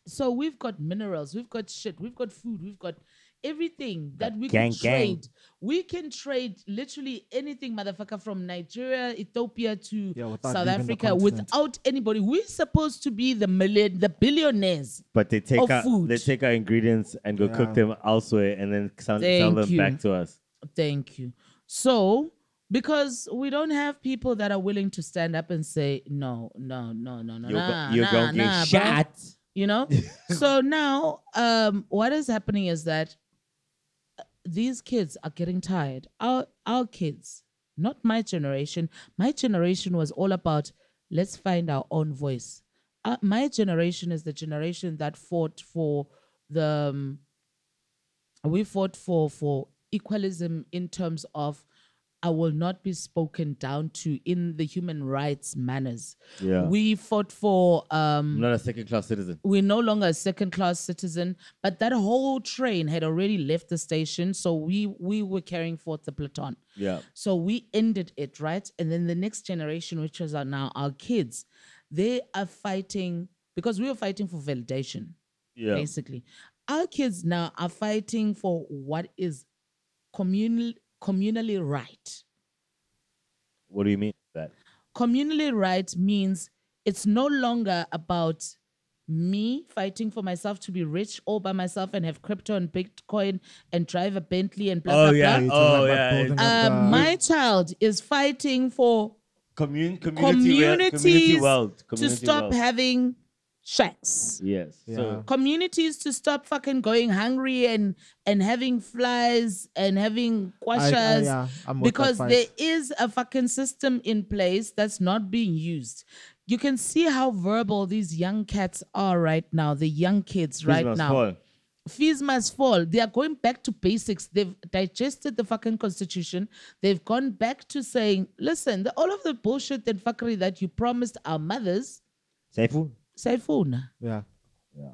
so we've got minerals we've got shit we've got food we've got everything that we gang, can gang. trade we can trade literally anything motherfucker from nigeria ethiopia to Yeah, south africa without anybody we're supposed to be the million the billionaires But they take Of our food. they take our ingredients and go cook them elsewhere and then sell, sell them you. back to us. Thank you. So, because we don't have people that are willing to stand up and say, no, no, no, no, no, You're, nah, go- you're nah, gonna nah, get bruh." shot. You know? [laughs] so now, um, what is happening is that uh, these kids are getting tired. Our, our kids, not my generation. My generation was all about let's find our own voice. Uh, my generation is the generation that fought for the um, we fought for for equalism in terms of I will not be spoken down to in the human rights manners. Yeah. We fought for um I'm not a second class citizen. we're no longer a second class citizen but that whole train had already left the station so we we were carrying forth the platon Yeah. so we ended it right and then the next generation which is our, now our kids they are fighting because we were fighting for validation Yeah. basically our kids now are fighting for what is communal communally right What do you mean by that? communally right means it's no longer about me fighting for myself to be rich all by myself and have crypto and bitcoin and drive a bentley and blah Oh, blah yeah. blah You're Oh, about yeah, building it's- up um, the- my child is fighting for Commun- community, we- communities community wealth. to stop wealth. having shacks Yes. Yeah. So communities to stop fucking going hungry and and having flies and having I- I- yeah, I'm with that because there is a fucking system in place that's not being used. You can see how verbal these young cats are right now, the young kids right Christmas now. fall. Fees must fall. They are going back to basics. They've digested the fucking constitution. They've gone back to saying, listen, the, all of the bullshit and fuckery that you promised our mothers, Saifu? Say phone. yeah. Yeah.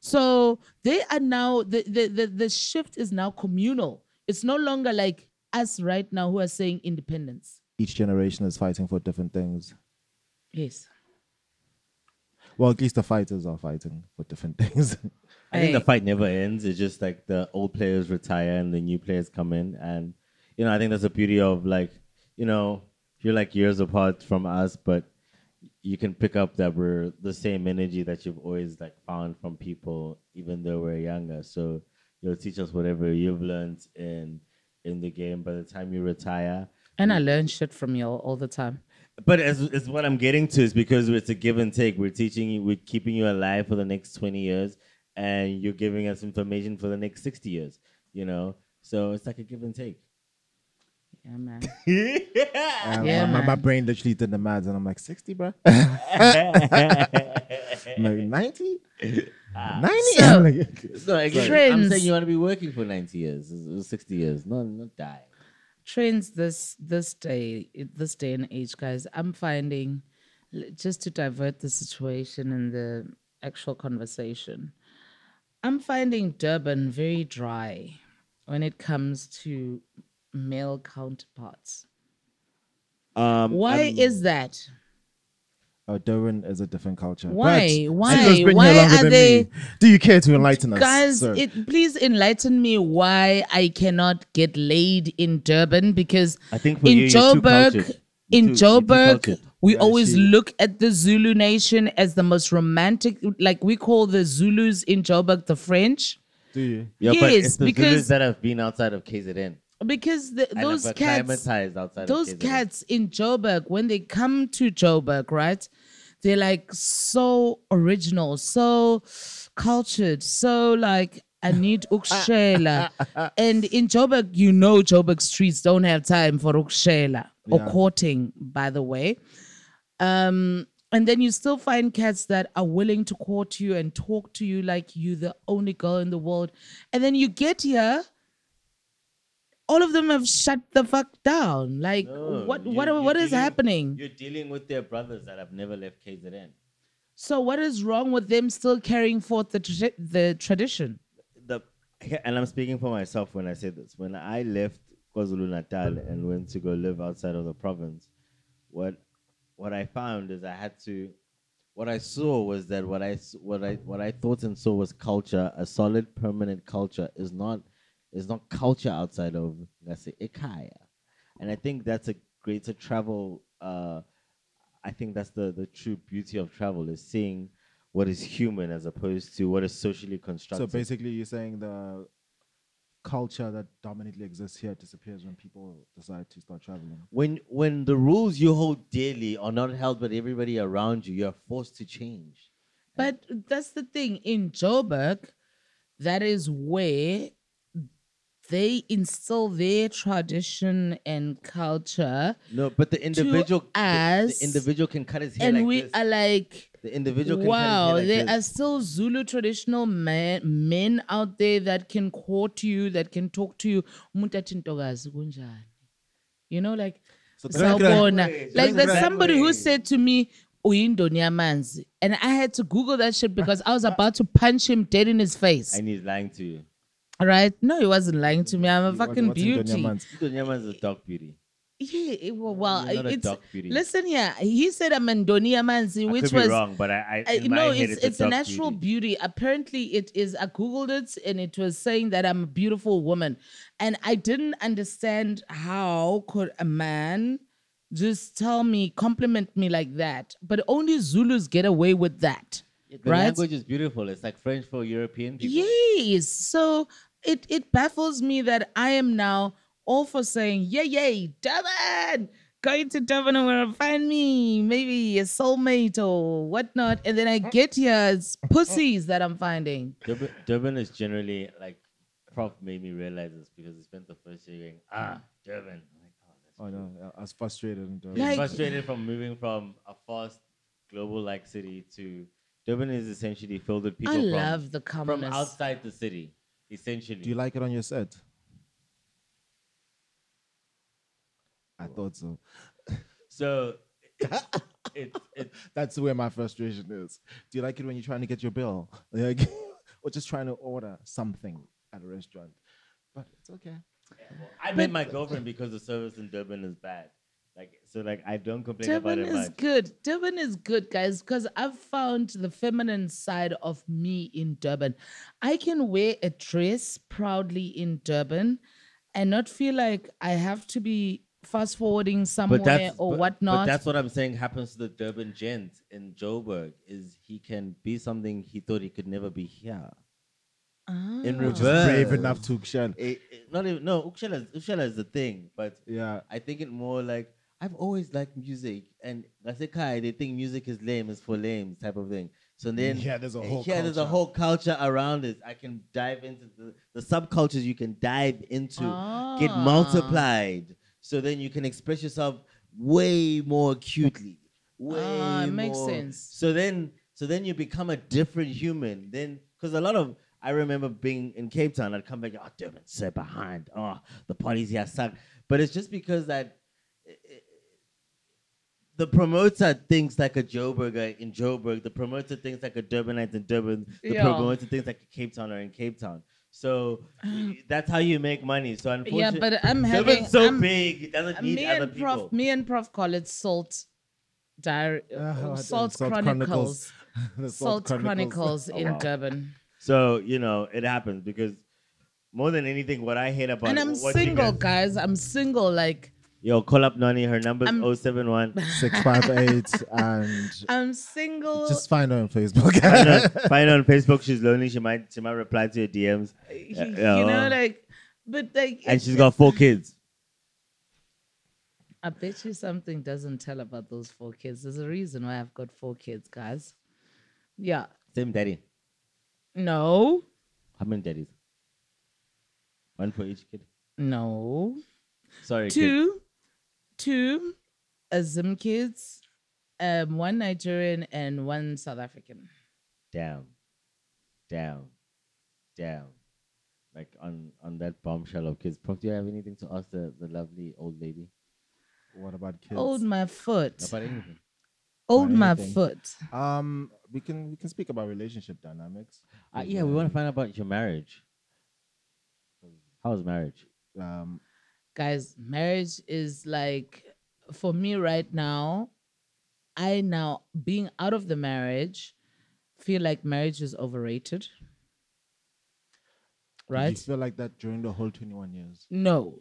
So they are now the, the the the shift is now communal. It's no longer like us right now who are saying independence. Each generation is fighting for different things. Yes. Well, at least the fighters are fighting for different [laughs] things. I think the fight never ends. It's just like the old players retire and the new players come in. And, you know, I think that's the beauty of like, you know, you're like years apart from us, but you can pick up that we're the same energy that you've always like found from people, even though we're younger. So you'll teach us whatever you've learned in in the game by the time you retire. And I learn shit from you all, the time. But as, as what I'm getting to is because it's a give and take. We're teaching you, we're keeping you alive for the next 20 years, and you're giving us information for the next 60 years, you know? So it's like a give and take. Yeah, man. [laughs] And Yeah, my, my, my brain literally did the maths, and I'm like, 60, bro? [laughs] I'm like, 90? 90? Ah. So- I'm like, [laughs] so again, I'm saying you want to be working for 90 years, 60 years, not, not die. Trends this this day this day and age, guys. I'm finding just to divert the situation and the actual conversation. I'm finding Durban very dry when it comes to male counterparts. Um, Why I'm- is that? oh, Durban is a different culture. Why? But Why? Why are they- me. Do you care to enlighten us? Guys, it, please enlighten me why I cannot get laid in Durban because I think in you, Joburg, in You're too- Joburg, we Yeah, always look at the Zulu nation as the most romantic. Like we call the Zulus in Joburg the French Do you? Yeah, but Yes, it's the because- Zulus that have been outside of KZN. Because the, those cats, outside those cats in Joburg, when they come to Joburg, right? They're like so original, so cultured, so like I need [laughs] ukshela. and in Joburg, you know Joburg streets don't have time for ukshela or Yeah. courting, by the way. Um, and then you still find cats that are willing to court you and talk to you like you're the only girl in the world. And then you get here, all of them have shut the fuck down. Like No, what what what is dealing- happening? You're dealing with their brothers that have never left KZN. So what is wrong with them still carrying forth the tra- the tradition? the and I'm speaking for myself when I say this. When I left KwaZulu Natal and went to go live outside of the province, what what I found is I had to. What I saw was that what I what I what I thought and saw was culture. A solid, permanent culture is not is not culture outside of let's say Ikaya, and I think that's a greater travel. Uh, I think that's the the true beauty of travel is seeing what is human as opposed to what is socially constructed. So basically, you're saying the culture that dominantly exists here disappears when people decide to start traveling. when when the rules you hold dearly are not held by everybody around you, you're forced to change. But that's the thing in Joburg, that is where they instill their tradition and culture, No, but the individual the- us, the, individual can cut his hair and like we this. are like, the individual can wow, cut his hair there like are this. still Zulu traditional men, men out there that can court you, that can talk to you. Umuntu athi, You know, like So the fact that- Sawubona. Wait, Like just there's somebody who said to me, Uyindoni yamanzi. And I had to Google that shit because I was about to punch him dead in his face. And he's lying to you. Right? No, he wasn't lying to me. I'm a What- fucking what's beauty. Man's- Donyama is a dark beauty. Yeah, it, well, it's dark beauty. listen here. He said I'm Ndoni Yamanzi, I which was wrong, but I, I I, no, it's a it's a natural beauty. beauty. Apparently, it is. I googled it, and it was saying that I'm a beautiful woman, and I didn't understand how could a man just tell me, compliment me like that. But only Zulus get away with that, The right? language is beautiful. It's like French for European people. Yes. So it it baffles me that I am now all for saying, yay, yay, Durban, going to Durban and gonna find me, maybe a soulmate or whatnot. And then I get here, it's pussies that I'm finding. Durban, Durban is generally like Prof made me realize this because he spent the first year going, ah, Durban. I'm like, oh, that's Oh no, I was frustrated. And, uh, He's Like- frustrated from moving from a fast global like city to Durban is essentially filled with people I from, love the from outside the city. Essentially, do you like it on your set? I thought so. so it, [laughs] it, That's where my frustration is. Do you like it when you're trying to get your bill, [laughs] like, [laughs] or just trying to order something at a restaurant? But it's okay. I met my girlfriend because the service in Durban is bad. Like so, like I don't complain Durban about it is much. good. Durban is good, guys, because I've found the feminine side of me in Durban. I can wear a dress proudly in Durban and not feel like I have to be fast forwarding somewhere But that's or but, whatnot. But that's what I'm saying happens to the Durban gent in Joburg is he can be something he thought he could never be here. In Ah. reverse, Brave enough to shell. Eh, eh, not even no. Ukshela, Ukshela is the thing, but Yeah. I think it more like I've always liked music, and Gasekai they think music is lame, is for lame type of thing. So then Yeah, there's a eh, whole yeah, there's a culture. whole culture around it. I can dive into the, the subcultures you can dive into, get Ah. multiplied. So then you can express yourself way more acutely. Way Ah, it makes more- sense. So then, so then you become a different human. Then, because a lot of I remember being in Cape Town, I'd come back, oh, Durban, so behind. Oh, the parties here suck. But it's just because that the promoter thinks like a Joburg guy in Joburg. The promoter thinks like a Durbanite in Durban. The Yeah. promoter thinks like a Cape Towner in Cape Town. So [sighs] that's how you make money. So unfortunately, yeah, but I'm having Durban's so I'm- big, it doesn't need me other and people. Prof, me and Prof call it salt diary, [laughs] uh, what- salt, Salt chronicles, [laughs] The salt chronicles, in wow. Durban. So you know it happens because more than anything, what I hate about and I'm single, guys- guys. I'm single. Like Yo, call up Nani. Her number's I'm- 071. Six five eight [laughs] and I'm single. just find her on Facebook. find, her, [laughs] find her on Facebook. She's lonely. She might she might reply to your DMs. Uh, you yeah, know, well. like, but like, And she's got four kids. I bet you something doesn't tell about those four kids. There's a reason why I've got four kids, guys. Yeah. Same daddy. No. How many daddies? One for each kid. No. Sorry, kid. Two. Two Azim kids. Um, one Nigerian and one South African. Down, down, down. Like on on that bombshell of kids. Prof, do you have anything to ask the, the lovely old lady what about kids? Old my foot. about anything? Hold my anything. foot. Um, we can we can speak about relationship dynamics. Uh, yeah, we want to find out about your marriage. How's marriage? Um, guys marriage is like for me right now i now being out of the marriage feel like marriage is overrated. Did you right? feel like that during the whole 21 years? no.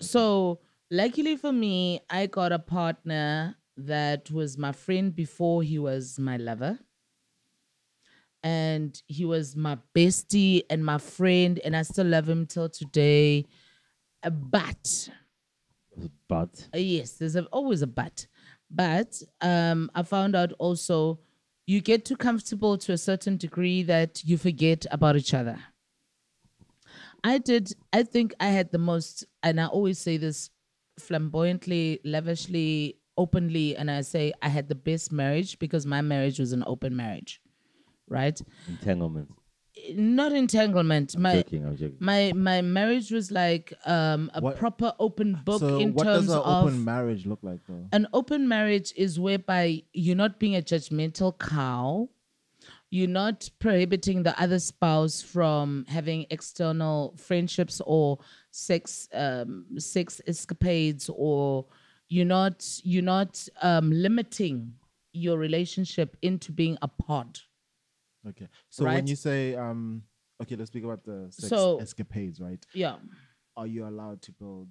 So luckily for me i got a partner that was my friend before he was my lover. And he was my bestie and my friend and i still love him till today Uh, but But Uh, yes, there's a, always a but. But um, I found out also you get too comfortable to a certain degree that you forget about each other. I did, I think I had the most, and I always say this flamboyantly, lavishly, openly, and I say I had the best marriage because my marriage was an open marriage, right? entanglement. Not entanglement. I'm my joking. I'm joking. my my marriage was like um a What- proper open book so in what does terms an of open marriage look like though? an open marriage is whereby you're not being a judgmental cow. You're not prohibiting the other spouse from having external friendships or sex um, sex escapades, or you're not you're not um, limiting your relationship into being a pod. Okay. So when you say um okay, let's speak about the sex So- escapades, right? Yeah, Are you allowed to build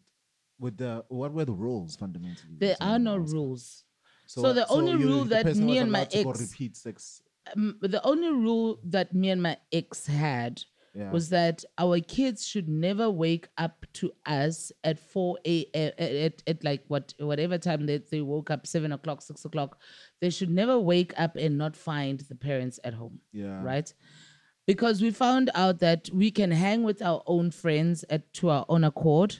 with the what were the rules fundamentally? there are no rules. so the only you- rule the that me and my ex- repeat sex. Um, the only rule that me and my ex had Yeah. was that our kids should never wake up to us at 4 a.m. At, at, at like what whatever time they, they woke up, seven o'clock, six o'clock. They should never wake up and not find the parents at home. Yeah. Right? Because we found out that we can hang with our own friends at to our own accord.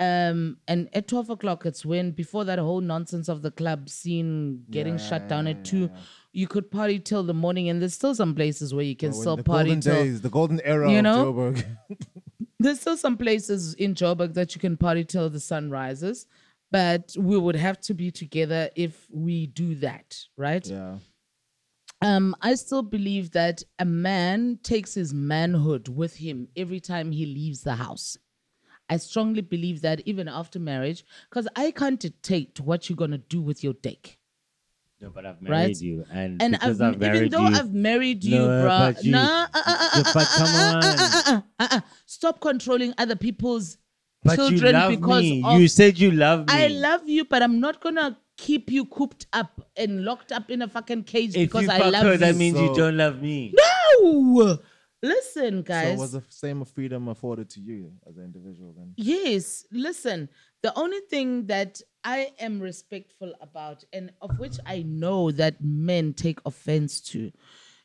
Um, and at 12 o'clock, it's when before that whole nonsense of the club scene getting shut down at two, you could party till the morning, and there's still some places where you can when still the party golden till days, the golden era you of know? Joburg. [laughs] [laughs] there's still some places in Joburg that you can party till the sun rises, but we would have to be together if we do that, right? yeah. Um, I still believe that a man takes his manhood with him every time he leaves the house. I strongly believe that even after marriage, because I can't dictate what you're gonna do with your dick. No, but I've Right? married you, and, And because I've, I've, married even though you, I've married you, No, bruh, but you- nah, uh, uh, uh, Yeah, but come on. uh, uh, uh, stop controlling other people's but children you love because me. of you said you love me. I love you, but I'm not gonna keep you cooped up and locked up in a fucking cage If because you I fuck love her, you. that means you So- don't love me. no, listen, guys. So was the same freedom afforded to you as an individual then? Yes, listen. The only thing that I am respectful about, and of which I know that men take offense to,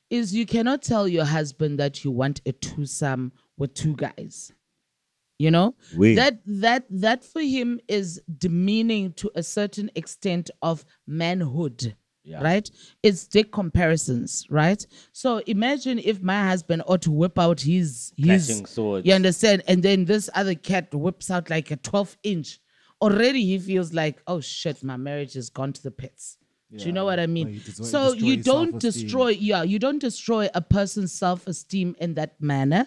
is you cannot tell your husband that you want a twosome with two guys. You know Oui. that that that for him is demeaning to a certain extent of manhood. Yeah. Right? It's dick comparisons, right? So imagine if my husband ought to whip out his his Clashing swords. you understand? And then this other cat whips out like a 12 inch. Already he feels like, oh shit, my marriage has gone to the pits. Do you know what I mean? Well, you des- so destroy you his don't self-esteem. destroy, yeah, you don't destroy a person's self esteem in that manner.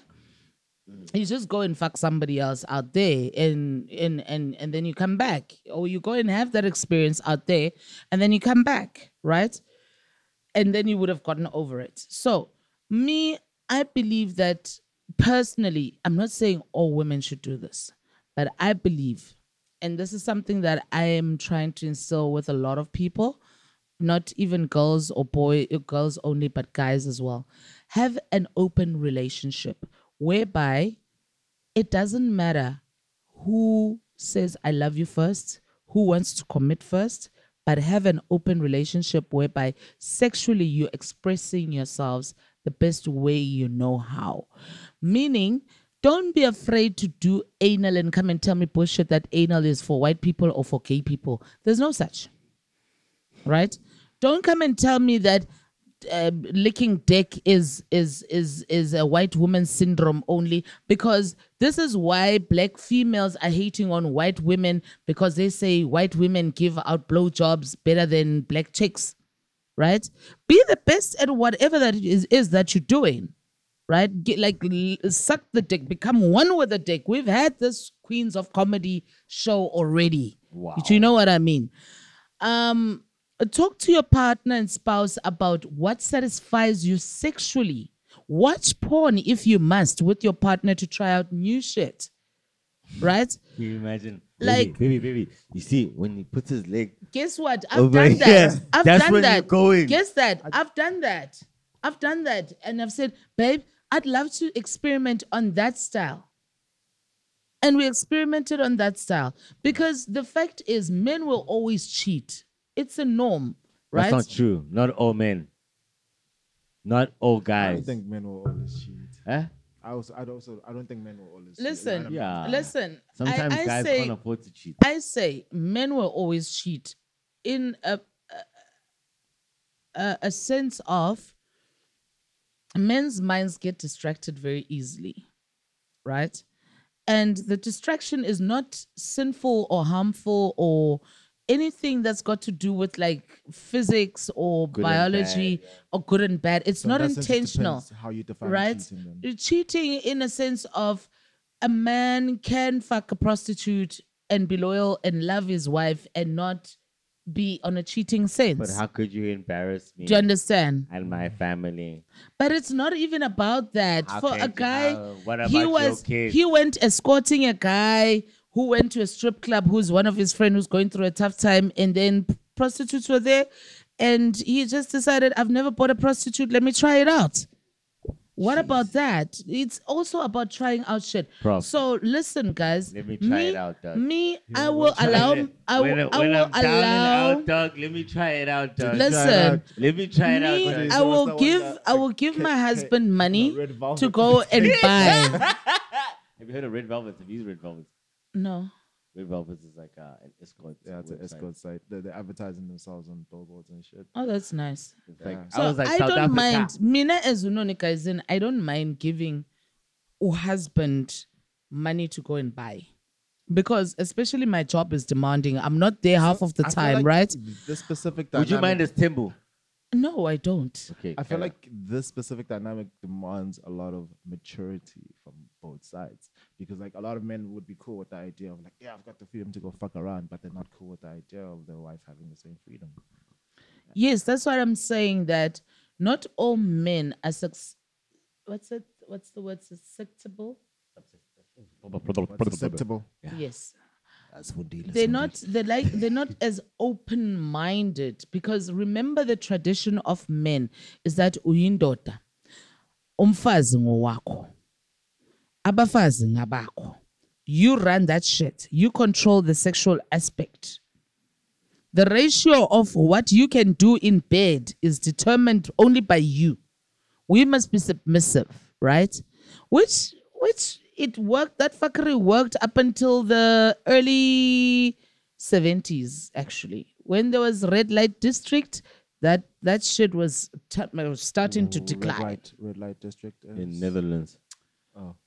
Mm. You just go and fuck somebody else out there, and and and and then you come back, or you go and have that experience out there, and then you come back, right? and then you would have gotten over it. So, me, I believe that personally, I'm not saying all women should do this, but I believe, and this is something that I am trying to instill with a lot of people, not even girls or boy girls only, but guys as well. Have an open relationship whereby it doesn't matter who says I love you first, who wants to commit first, but have an open relationship whereby sexually you're expressing yourselves the best way you know how. Meaning, don't be afraid to do anal and come and tell me bullshit that anal is for white people or for gay people. There's no such. Right? Don't come and tell me that uh, licking dick is is is is a white woman syndrome only because this is why black females are hating on white women because they say white women give out blowjobs better than black chicks right? Be the best at whatever that is is that you're doing right? Get, like l- suck the dick. Become one with the dick. We've had this queens of comedy show already. Wow. do you know what i mean? Um talk to your partner and spouse about what satisfies you sexually. Watch porn if you must with your partner to try out new shit. Right? Can you imagine? Like- baby, baby, baby. You see, when he puts his leg guess what? I've over done that. here, i've that's done when that. you're going. guess that. I've done that. I've done that. And i've said babe i'd love to experiment on that style. And we experimented on that style. Because the fact is men will always cheat it's a norm right That's not true. Not all men. Not all guys. I guys. don't think men will always cheat. Eh? I also, I don't also, I don't think men will always. cheat. Listen, I'm- Yeah. listen Sometimes I, I guys say, can't afford to cheat. I say men will always cheat in a a, a, a sense of men's minds get distracted very easily, right? And the distraction is not sinful or harmful or anything that's got to do with like physics or Good biology bad, yeah. or good and bad. It's So not in that sense, it intentional How you define right? cheating then. Cheating in a sense of a man can fuck a prostitute and be loyal and love his wife and not be on a cheating sense. But how could you embarrass me Do you understand? and my family? But it's not even about that. How For a you- guy, what about he was he went escorting a guy who went to a strip club who's one of his friend who's going through a tough time, and then prostitutes were there, and he just decided, I've never bought a prostitute. Let me try it out. What about that? It's also about trying out shit. Prof. So listen, guys. Let me try me, it out, dog. Me, I will allow. I when, will, I when will I'm down allow. and out, dog, let me try it out, dog. Listen, Let me try it out. me, dog. Okay, I will give I will give my [laughs] husband money to go and [laughs] buy. Have you heard of Red Velvet? Have you used Red Velvet? No. Red Velvet is like uh, an escort. Yeah, it's an website. escort site. They're, they're advertising themselves on billboards and shit. Oh, that's nice. It's like, Yeah. So I was like, I South don't Africa. mind. Mina as unonika is in, I don't mind giving a husband money to go and buy. Because especially my job is demanding. I'm not there half of the I feel time, like right? This specific Would you mind dynamic- as Timbu? No, I don't. Okay. I feel carry on. like this specific dynamic demands a lot of maturity from both sides because, like, a lot of men would be cool with the idea of like, yeah, I've got the freedom to go fuck around, but they're not cool with the idea of their wife having the same freedom. Yes, that's what I'm saying. That not all men are suc- what's it? What's the word? Susceptible. What's acceptable? Yes. That's for dealers. they're not they're like they're not as open-minded because remember the tradition of men is that uyindoda umfazi ngowakho abafazi ngabakho you run that shit you control the sexual aspect the ratio of what you can do in bed is determined only by you we must be submissive, right? Which which it worked that fuckery worked up until the early 70s actually. When there was red light district, that that shit was, t- was starting to Red decline. light, red light district. in Netherlands.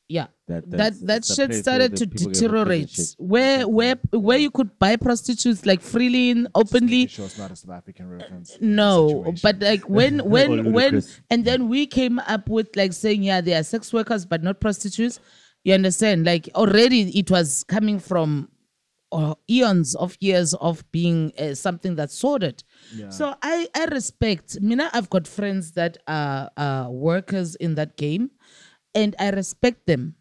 Yeah. That- That that, shit started to people get hooked up and deteriorate. Where where where you could buy prostitutes like freely and openly sure it's not a South African reference. no situation. but like when [laughs] when when and then we came up with like saying yeah they are sex workers but not prostitutes you understand like already it was coming from uh, eons of years of being uh, something that's sorted Yeah. so i i respect mina i've got friends that are uh, workers in that game and i respect them.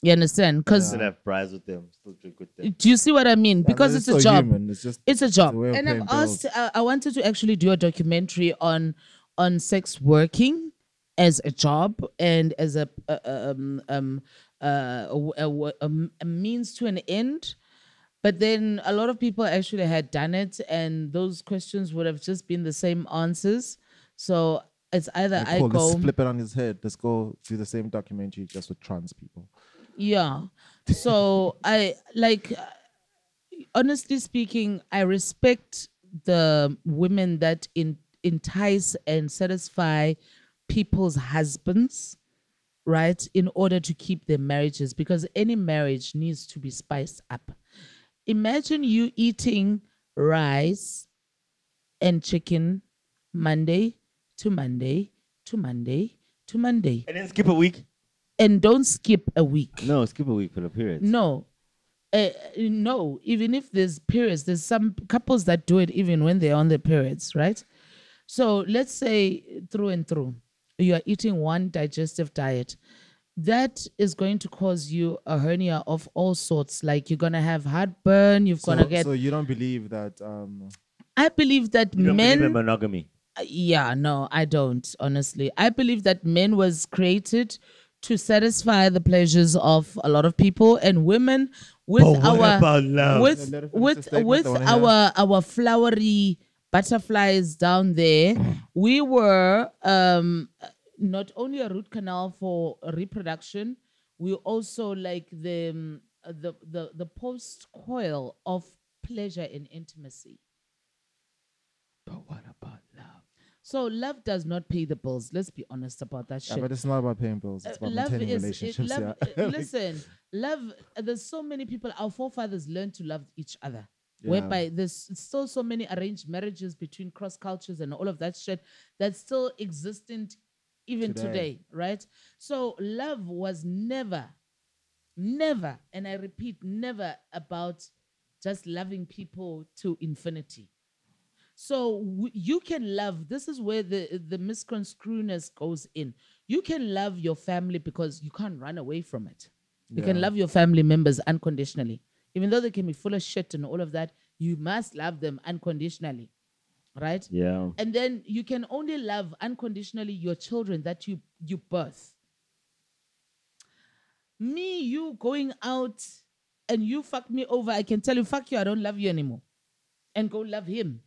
You understand? Because Still have fries with them. Still drink with them. do you see what i mean? Because Yeah, it's, but a so job. human. It's just it's a job. way of and i've paying asked uh, i wanted to actually do a documentary on on sex working as a job and as a uh, um um uh, a, a, a, a means to an end. But then a lot of people actually had done it and those questions would have just been the same answers. So it's either Like, i cool, go let's flip it on his head. Let's go do the same documentary just with trans people. Yeah. So I like uh, honestly speaking, I respect the women that in, entice and satisfy people's husbands, right, in order to keep their marriages because any marriage needs to be spiced up. Imagine you eating rice and chicken Monday to Monday to Monday to Monday And then skip a week. and don't skip a week. No, skip a week for the period. No. Uh, no, even if there's periods, there's some couples that do it even when they're on their periods, right? So let's say through and through, you are eating one digestive diet. That is going to cause you a hernia of all sorts. Like you're gonna have heartburn. You're So, gonna get. so you don't believe that um I believe that You don't men. believe in monogamy. Yeah, no, I don't, honestly. I believe that men was created to satisfy the pleasures of a lot of people and women with But what our about love? with Let her finish the with statement, with I wanna our our flowery butterflies down there. we were um not only a root canal for reproduction, we also like the um, the the the post coil of pleasure and intimacy. But what about love? So love does not pay the bills. Let's be honest about that Yeah, shit. but it's not about paying bills. Uh, It's about love maintaining is it- relationships. love, yeah. uh, [laughs] listen, love. uh, There's so many people. Our forefathers learned to love each other. Yeah. Whereby there's still so many arranged marriages between cross cultures and all of that shit that's still existent even Today. today, right? So love was never, never, and I repeat, never about just loving people to infinity. So w- you can love. This is where the the misconstruedness goes in. You can love your family because you can't run away from it. You can Yeah. love your family members unconditionally, even though they can be full of shit and all of that. You must love them unconditionally, right? Yeah. And then you can only love unconditionally your children that you you birth. Me, you going out and you fuck me over, I can tell you, fuck you, I don't love you anymore. And go love him.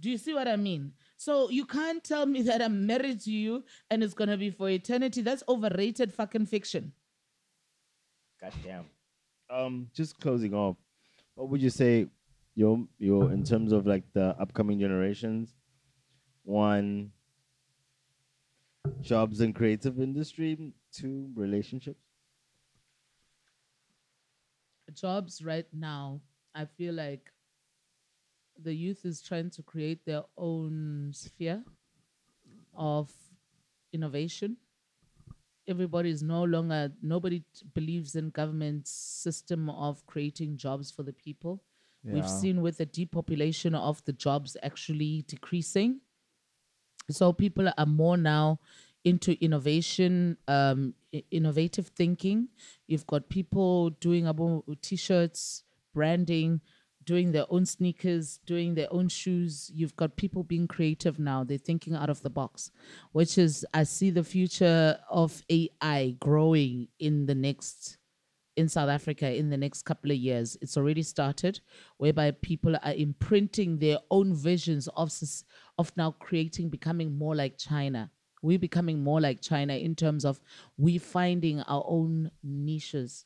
Do you see what I mean? So you can't tell me [laughs] that I'm married to you and it's gonna be for eternity. That's overrated fucking fiction. God damn. Um, just closing off. What would you say, your your in terms of like the upcoming generations? One, jobs in creative industry. Two, relationships. jobs right now, I feel like the youth is trying to create their own sphere of innovation. Everybody is no longer, nobody t- believes in government's system of creating jobs for the people. We've seen with the depopulation of the jobs actually decreasing. So people are more now into innovation, um, i- innovative thinking. You've got people doing about t-shirts, branding, doing their own sneakers, doing their own shoes. You've got people being creative now. They're thinking out of the box, which is I see the future of AI growing in the next in South Africa in the next couple of years. It's already started, whereby people are imprinting their own visions of of now creating, becoming more like China. We're becoming more like China in terms of we finding our own niches,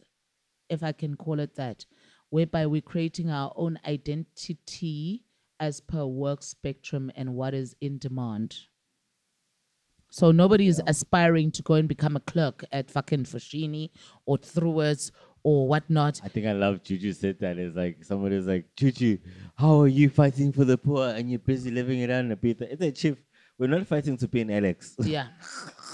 if I can call it that, whereby we're creating our own identity as per work spectrum and what is in demand. So nobody is aspiring to go and become a clerk at fucking Foschini or Truworths or whatnot. I think I love Juju said that. It's like somebody's like, Juju, how are you fighting for the poor and you're busy living it out in a bit? It's like, Chief, we're not fighting to be an Alex. Yeah. [laughs]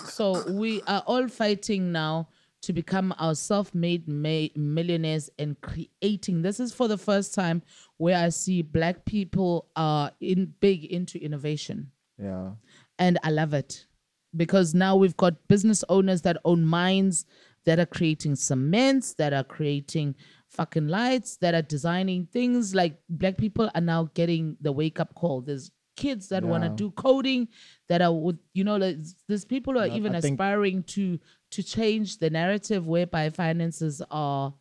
So we are all fighting now to become our self-made ma- millionaires and creating. This is for the first time where I see black people are in big into innovation. Yeah. and I love it because now we've got business owners that own mines that are creating cements, that are creating fucking lights, that are designing things. Like black people are now getting the wake up call. There's kids that want to do coding, that are with you know, like, there's people who are Yeah, even aspiring to to change the narrative whereby finances are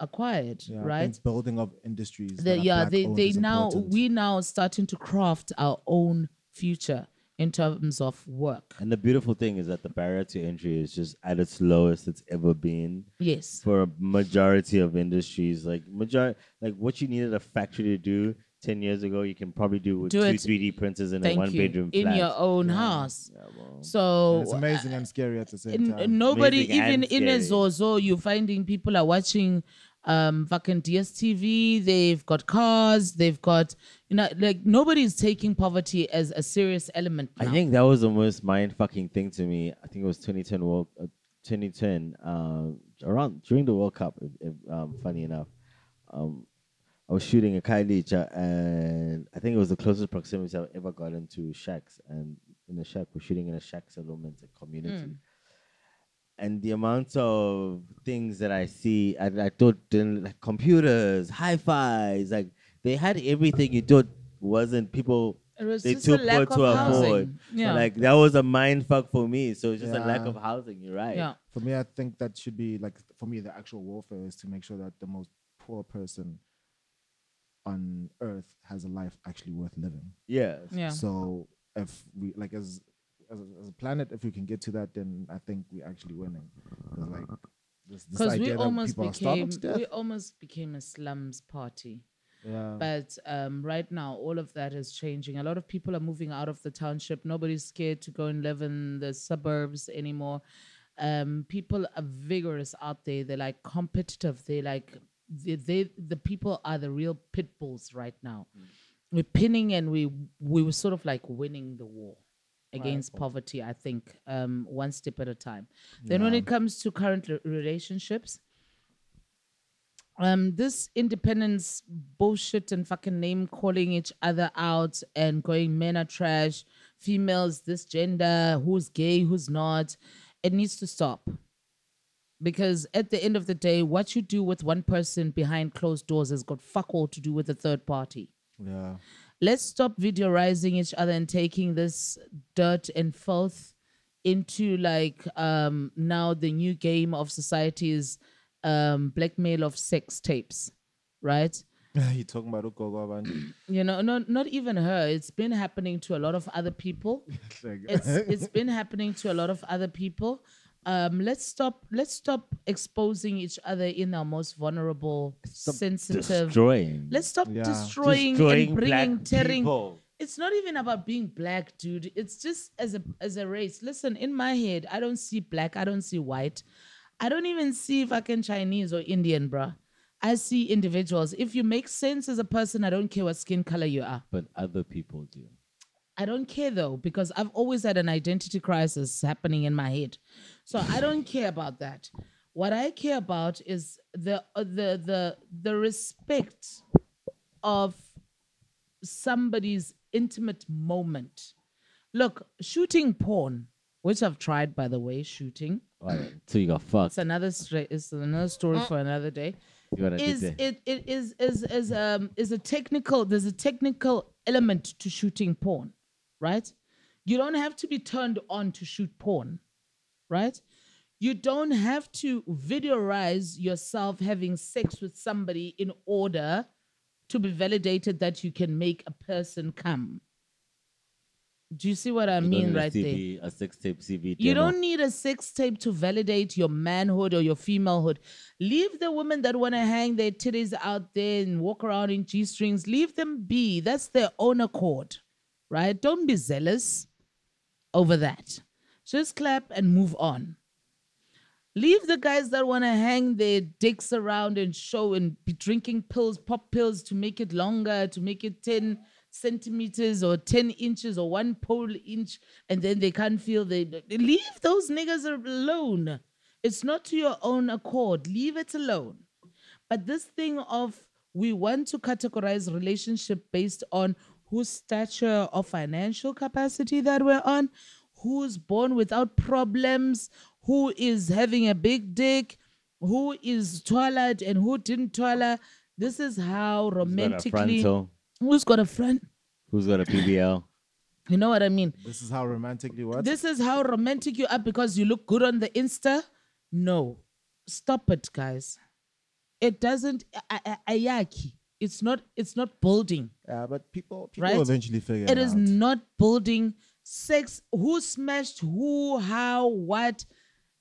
acquired, Yeah. Right? think building of industries. the, yeah they they now important. we now starting to craft our own future in terms of work And the beautiful thing is that the barrier to entry is just at its lowest it's ever been yes for a majority of industries. Like major, like what you needed a factory to do ten years ago, you can probably do with Do two it- three D printers in a thank one you bedroom in flat. your own Yeah. house Yeah, well, so it's amazing and scary at the same n- time. nobody Amazing even and in a scary. zozo you're finding people are watching um fucking dstv they've got cars they've got you know like nobody's taking poverty as a serious element I now. think that was the most mind fucking thing to me. I think it was 2010 World, uh, 2010, uh, around during the World Cup. If, if, um, funny enough, um, I was shooting a Kailicha, and I think it was the closest proximity I've ever gotten to shacks. And in the shack, we're shooting in a shack settlement, a community. Mm. And the amount of things that I see, I, I thought didn't like computers, hi-fi's, like they had everything you thought wasn't people it was they just too a lack poor of to housing afford. yeah Like that was a mind fuck for me. So it's just a lack Yeah. of housing. You're right. yeah For me, I think that should be like for me the actual warfare is to make sure that the most poor person on earth has a life actually worth living. Yeah. yeah So if we like as as a, as a planet, if we can get to that, then I think we're actually winning. 'Cause, like this, this because we idea that almost people are starved became to death. we almost became a slums party Yeah. But um, right now, all of that is changing. A lot of people are moving out of the township. Nobody's scared to go and live in the suburbs anymore. Um, people are vigorous out there. They're like competitive. They like they, they the people are the real pit bulls right now. We're pinning and we we were sort of like winning the war against poverty. I think um, one step at a time. Then when it comes to current relationships, um this independence bullshit and fucking name calling each other out and going men are trash females this gender who's gay who's not it needs to stop because at the end of the day what you do with one person behind closed doors has got fuck all to do with a third party. Yeah. let's stop videoizing each other and taking this dirt and filth into like um now the new game of society is um blackmail of sex tapes right? [laughs] You talking about Ugogo you know not not even her. It's been happening to a lot of other people. [laughs] It's [laughs] it's been happening to a lot of other people um let's stop let's stop exposing each other in our most vulnerable sensitive Destroying. let's stop Yeah. destroying, Destroying and bringing black tearing people. it's not even about being black dude it's just as a as a race listen in my head i don't see black i don't see white i don't even see fucking chinese or indian bruh i see individuals if you make sense as a person i don't care what skin color you are But other people do. I don't care though because I've always had an identity crisis happening in my head, so I don't care about that. What I care about is the uh, the the the respect of somebody's intimate moment. Look, shooting porn, which I've tried by the way, shooting. So you got fucked. It's another stra- it's another story for another day You gotta is it, it is is is um is a technical there's a technical element to shooting porn right you don't have to be turned on to shoot porn right you don't have to videoize yourself having sex with somebody in order to be validated that you can make a person come do you see what i You mean right there CV, A six tape CV. you don't need a sex tape to validate your manhood or your femalehood. Leave the women that want to hang their titties out there and walk around in G strings. Leave them be. That's their own accord, right? Don't be zealous over that. Just clap and move on. Leave the guys that want to hang their dicks around and show and be drinking pills, pop pills to make it longer, to make it 10 centimeters or 10 inches or one pole inch, and then they can't feel they leave those niggas alone. It's not to your own accord. Leave it alone. But this thing of we want to categorize relationship based on whose stature or financial capacity that we're on, who's born without problems, who is having a big dick, who is toilet and who didn't toilet. This is how Who's got a romantically frontal? who's got a front. Who's got a PBL? [laughs] You know what I mean? This is how romantically what? This is how romantic you are because you look good on the Insta. No, stop it, guys. It doesn't. a- a- Ayaki. It's not. It's not building. Yeah, but people people Right? eventually figure It it is out. not building sex. Who smashed who? How? What?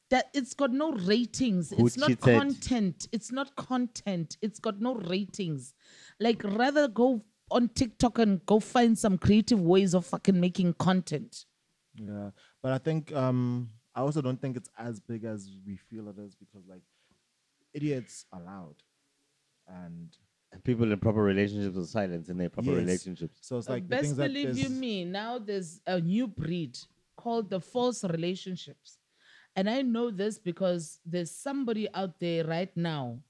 That it's got no ratings. Who it's not content. It's not content. It's got no ratings. Like rather go on TikTok and go find some creative ways of fucking making content. Yeah, but I think um I also don't think it's as big as we feel it is because like idiots are loud, And people in proper relationships with silence in their proper Yes. relationships. so it's like the Best things that believe you there's- me. Now there's a new breed called the false relationships. And I know this because there's somebody out there right now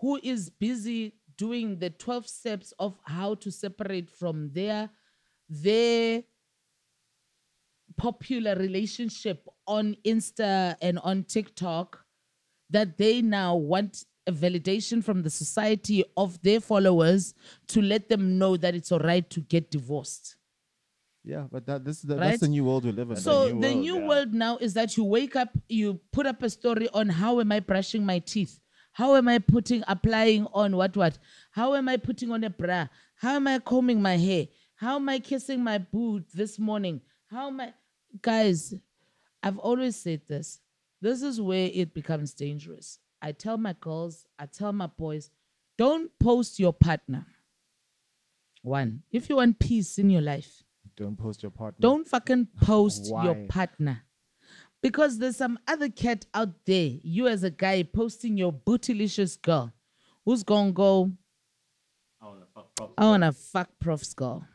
who is busy doing the 12 steps of how to separate from their their popular relationship on Insta and on TikTok that they now want a validation from the society of their followers to let them know that it's all right to get divorced. Yeah, but that this is the, Right? that's the new world we live in. So new the world, new yeah. world now is that you wake up, you put up a story on how am I brushing my teeth? How am I putting applying on what what? How am I putting on a bra? How am I combing my hair? How am I kissing my boot this morning? How am I guys, I've always said this. This is where it becomes dangerous. I tell my girls, I tell my boys, don't post your partner. One, if you want peace in your life, Don't post your partner. don't fucking post your partner. Because there's some other cat out there, you as a guy posting your bootylicious girl who's gonna go, I wanna fuck Prof's girl.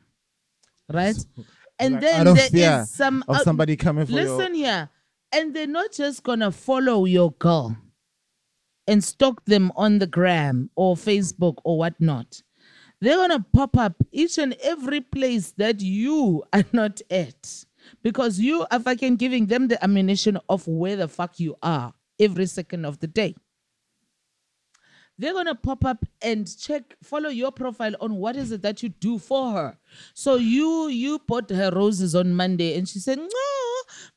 Right? [laughs] and Like, then out of there is fear some of oth- somebody coming for Listen here. And they're not just gonna follow your girl and stalk them on the gram or Facebook or whatnot. They're gonna pop up each and every place that you are not at. Because you are fucking giving them the ammunition of where the fuck you are every second of the day. They're gonna pop up and check, follow your profile on what is it that you do for her. So you you bought her roses on Monday and she said, No,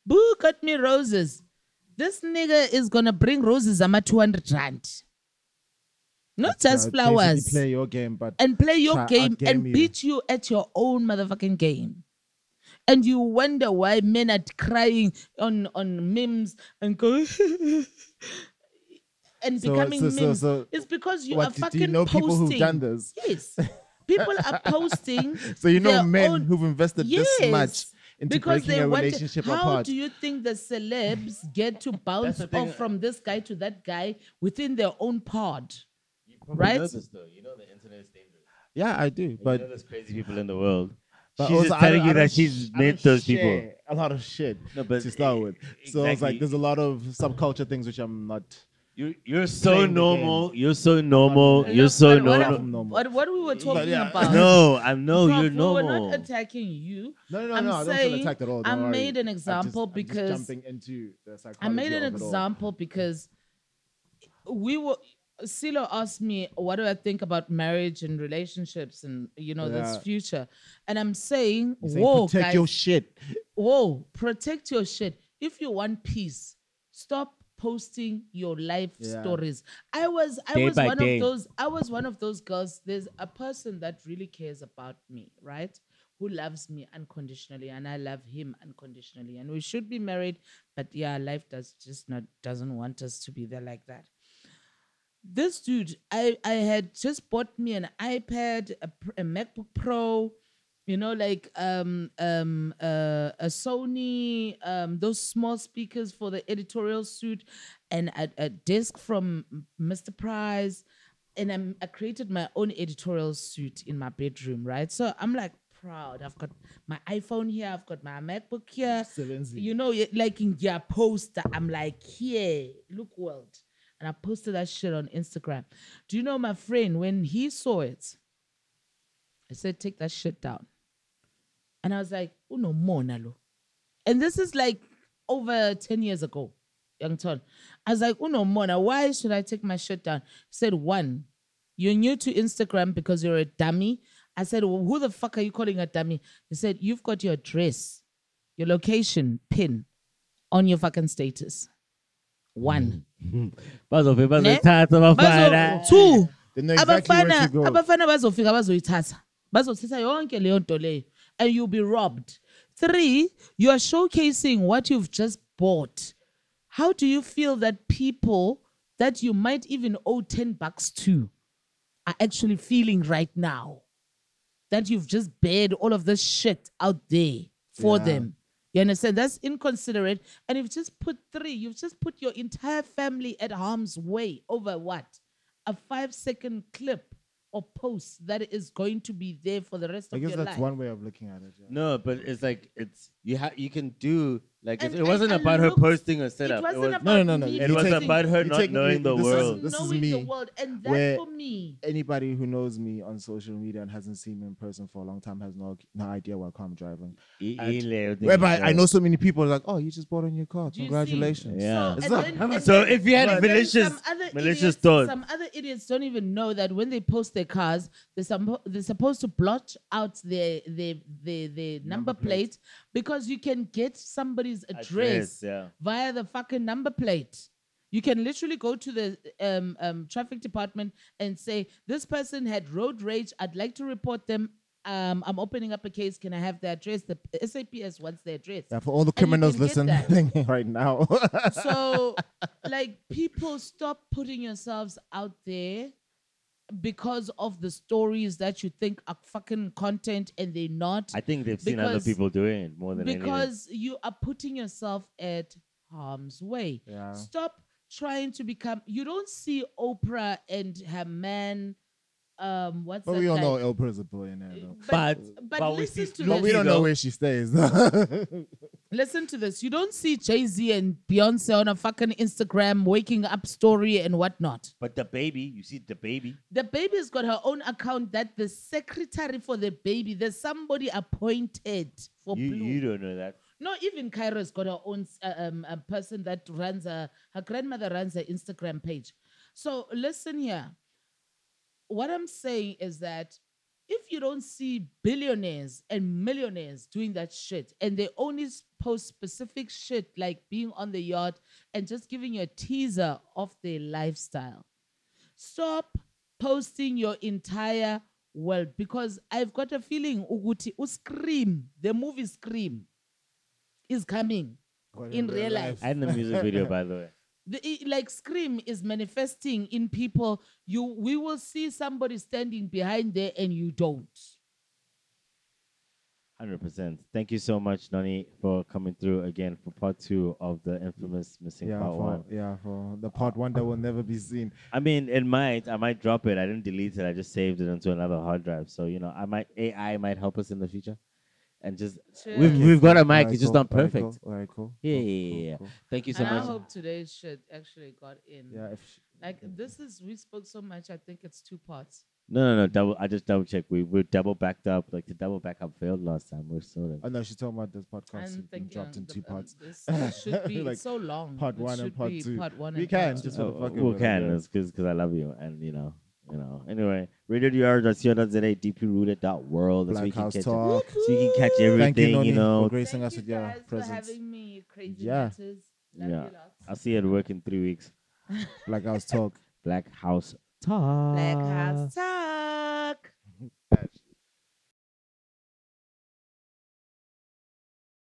boo, cut me roses. This nigga is gonna bring roses, I'm at 200 rand. Not just flowers. Play your game, but and play your try game and you. beat you at your own motherfucking game. And you wonder why men are crying on, on memes and go [laughs] and So- becoming so- so- memes. so it's because you what, are fucking you know posting. people who've done this? Yes. People are [laughs] posting. So you know men own- who've invested this much into because breaking they a want relationship how apart. do you think the celebs get to bounce the thing. off uh, from this guy to that guy within their own pod? Probably Right? know this, though. You know the internet is dangerous. yeah, I do, But but you know there's crazy people in the world. But she's also, just telling you that she's sh- met don't those people. A lot of shit No, but to start with. So it's like there's a lot of subculture things which I'm not. You you're so Playing the normal. You're so normal. normal. You're so what, what, normal. I'm normal. What, what we were talking yeah. about? [laughs] No, I know. Prof, you're normal. we normal. were not attacking you. No, no, no, I'm no. I don't feel saying attacked at all. I don't worry. made an I'm just- example I'm just because- jumping into the psychology I made an of it all. example because we were. Silo asked me, "What do I think about marriage and relationships and you know this future?" And I'm saying, saying "Whoa, protect guys, your shit. whoa, protect your shit. If you want peace, stop posting your life Yeah. stories. I was I Day was one day. of those I was one of those girls. There's a person that really cares about me, right? Who loves me unconditionally and I love him unconditionally. And we should be married, but yeah, life does just not doesn't want us to be there like that this dude, I I had just bought me an iPad, a, a MacBook Pro, you know, like um um uh, a Sony, um those small speakers for the editorial suite, and a, a desk from Mr. Price, and I'm, I created my own editorial suite in my bedroom, right? So I'm like proud. I've got my iPhone here. I've got my MacBook here. 7Z. You know, like in your poster, I'm like, here, look world. And I posted that shit on Instagram. Do you know my friend, when he saw it, I said, take that shit down. And I was like, oh no more nalo. And this is like over 10 years ago, young Ton. I was like, oh no more now. Why should I take my shit down? He said, one, you're new to Instagram because you're a dummy. I said, well, who the fuck are you calling a dummy? He said, you've got your address, your location pin on your fucking status. One. [laughs] bazofika Ne? bazothatha Bazo- abafana two They know exactly where abafana to go. abafana bazofika bazoyithatha bazothatha yonke leyo nto leyo and you'll be robbed three you are showcasing what you've just bought how do you feel that people that you might even owe 10 bucks to are actually feeling right now that you've just bared all of this shit out there for Yeah. them you understand? That's inconsiderate. And you've just put three, you've just put your entire family at harm's way over what? A five second clip or post that is going to be there for the rest of your life. I of guess your that's life. one way of looking at it. Yeah. No, but it's like it's you have you can do like And it, it wasn't I about her looked- posting a setup. It wasn't was, about No, no, no, no. It was take- about her you not take me- knowing the this is- world. this is knowing me, the world. And that where- for me, Anybody who knows me on social media and hasn't seen me in person for a long time has no no idea what car I'm driving. I- And Whereby I know so many people are like, oh, you just bought a new car. Do you see? Congratulations. Yeah. So, It's and then- how much- and So then- if you had and malicious some other malicious idiots, thoughts, some other idiots don't even know that when they post their cars, they're, suppo- they're supposed to blot out their their their, their number, plate. plate because you can get somebody's address, Address, yeah. via the fucking number plate. You can literally go to the um, um, traffic department and say, "This person had road rage. I'd like to report them. Um, I'm opening up a case. Can I have the address?" The SAPS wants the address. Yeah, for all the criminals listening [laughs] right now. so like people stop putting yourselves out there because of the stories that you think are fucking content and they're not. I think they've seen other Because- people doing it more than anything. because you are putting yourself at harm's way. Yeah. Stop trying to become. You don't see Oprah and her man. Um, what's But that we all guy? know Oprah's a billionaire, though. But But- but, but we listen see to Snoop But this. we don't know where she stays. [laughs] Listen to this. You don't see Jay Z and Beyonce on a fucking Instagram waking up story and whatnot. But the baby, you see the baby. The baby's got her own account that the secretary for the baby, there's somebody appointed for You Blue. you don't know that. No, even Kairo's got her own uh, um, a person that runs a her grandmother runs her Instagram page. So listen here. What I'm saying is that if you don't see billionaires and millionaires doing that shit, and they only post specific shit like being on the yacht and just giving you a teaser of their lifestyle, stop posting your entire world because I've got a feeling Uguti U Scream, the movie Scream, is coming. But In real life. And the music video, by the way. The, like Scream is manifesting in people. You we will see somebody standing behind there and you don't. Hundred percent. Thank you so much, Nani, for coming through again for part two of the infamous missing yeah, part for, one. yeah, for the part one that will never be seen. I mean, it might. I might drop it. I didn't delete it. I just saved it onto another hard drive. So you know, I might AI might help us in the future, and just we've we've got a mic. Alright, It's just cool. not Alright, perfect. cool. All right, cool. Yeah, cool, yeah, cool, yeah, yeah. cool. Thank you so and I hope today's shit actually got in. Yeah, if sh- Like this is we spoke so much. I think it's two parts. No, no, no. Double. I just double checked. We we're double backed up. Like the double backup failed last time. We're sort of. oh no, she's talking about this podcast I'm being thinking dropped in the- two um, parts. This [laughs] should be Like, so long. part It one and part two. Part one We and can, part just two. for the Oh, fucking we can. yeah. It's because I love you, and you know, you know. Anyway, radiodr.co.za, deeprooted.world. Black so you can House Talk. So you can catch everything. Thank you, you know. For gracing Thank us with your presence. For having me, crazy yeah. Love yeah. I'll see you at work in three weeks. [laughs] Black House Talk. Black House Talk. Black House Talk. [laughs]